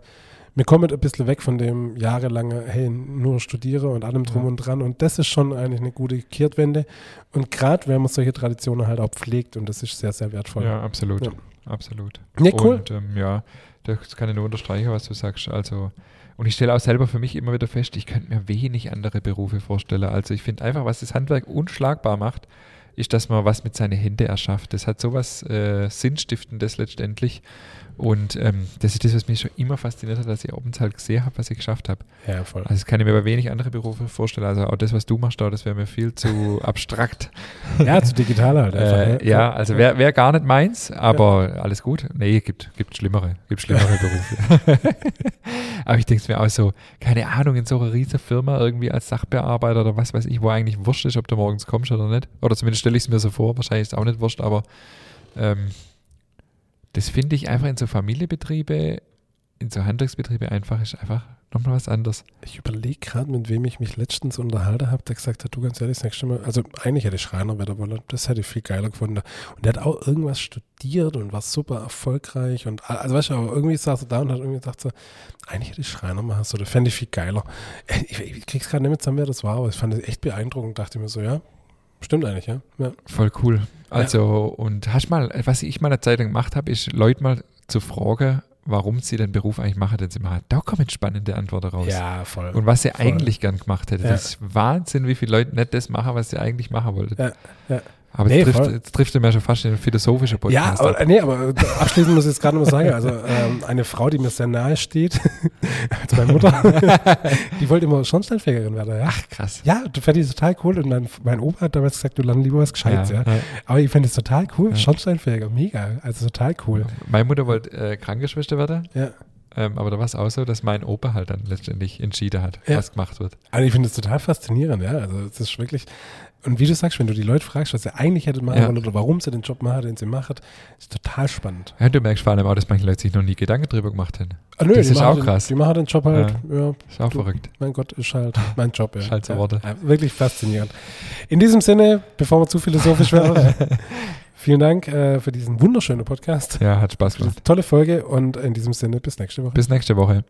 wir kommen ein bisschen weg von dem jahrelange, hey, nur studiere und allem drum Ja. und dran. Und das ist schon eigentlich eine gute Kehrtwende. Und gerade, wenn man solche Traditionen halt auch pflegt und das ist sehr, sehr wertvoll. ja, absolut. Ja. Absolut. Nee, cool. Und ähm, ja, das kann ich nur unterstreichen, was du sagst. Also, und ich stelle auch selber für mich immer wieder fest, ich könnte mir wenig andere Berufe vorstellen. Also ich finde einfach, was das Handwerk unschlagbar macht, ist, dass man was mit seinen Händen erschafft. Das hat sowas äh, Sinnstiftendes letztendlich. Und ähm, das ist das, was mich schon immer fasziniert hat, dass ich abends halt gesehen habe, was ich geschafft habe. Ja, voll. Also das kann ich mir bei wenig andere Berufe vorstellen. Also auch das, was du machst, da, das wäre mir viel zu abstrakt. Ja, zu digital halt einfach. Äh, ja, also wäre wär gar nicht meins, aber alles gut. Nee, gibt, gibt schlimmere, gibt schlimmere Berufe. aber ich denke es mir auch so, keine Ahnung, in so einer riesen Firma irgendwie als Sachbearbeiter oder was weiß ich, wo eigentlich wurscht ist, ob du morgens kommst oder nicht. Oder zumindest stelle ich es mir so vor, wahrscheinlich ist es auch nicht wurscht, aber ähm, das finde ich einfach in so Familienbetriebe, in so Handwerksbetriebe einfach, ist einfach nochmal was anderes. Ich überlege gerade, mit wem ich mich letztens unterhalten habe, der gesagt hat, du ganz ehrlich, das nächste Mal, also eigentlich hätte ich Schreiner werden wollen, das hätte ich viel geiler gefunden. Und der hat auch irgendwas studiert und war super erfolgreich und also weißt du, aber irgendwie saß er da und hat irgendwie gesagt so, eigentlich hätte ich Schreiner machen sollen, das fände ich viel geiler. Ich, ich krieg's gerade nicht mehr zusammen, wer das war, aber ich fand das echt beeindruckend, dachte mir so, ja, stimmt eigentlich, ja. ja. Voll cool. Also, und hast mal, was ich mal eine Zeit lang gemacht habe, ist Leute mal zu fragen, warum sie den Beruf eigentlich machen, den sie machen. Da kommen spannende Antworten raus. Ja, voll. Und was sie Voll. eigentlich gern gemacht hätte. Ja. Das ist Wahnsinn, wie viele Leute nicht das machen, was sie eigentlich machen wollten. Ja, ja. Aber Nee, jetzt, trifft, jetzt trifft er mir schon fast in den philosophischen Ja, Podcast aber, ab. äh, nee, aber abschließend muss ich jetzt gerade noch sagen, also ähm, eine Frau, die mir sehr nahe steht, als meine Mutter, die wollte immer Schornsteinfegerin werden, ja. Ach, krass. Ja, du fändest die total cool und mein, mein Opa hat damals gesagt, du lernst lieber was Gescheites, ja. ja. Aber ich fände es total cool, Ja. Schornsteinfeger, mega, also total cool. Meine Mutter wollte äh, Krankenschwester werden, Ja. ähm, aber da war es auch so, dass mein Opa halt dann letztendlich entschieden hat, Ja. was gemacht wird. Also ich finde es total faszinierend, ja, also es ist wirklich, und wie du sagst, wenn du die Leute fragst, was sie eigentlich hätten machen Ja. wollen oder warum sie den Job machen, den sie machen, ist total spannend. Ja, du merkst vor allem auch, dass manche Leute sich noch nie Gedanken drüber gemacht haben. Ah, nö, Das ist auch den, krass. Die machen den Job halt, ja, Ist auch Du- verrückt. mein Gott, ist halt mein Job, ja. Ist halt so ja, Worte. ja, wirklich faszinierend. In diesem Sinne, bevor wir zu philosophisch werden, vielen Dank äh, für diesen wunderschönen Podcast, Ja, hat Spaß gemacht. tolle Folge und in diesem Sinne bis nächste Woche. Bis nächste Woche.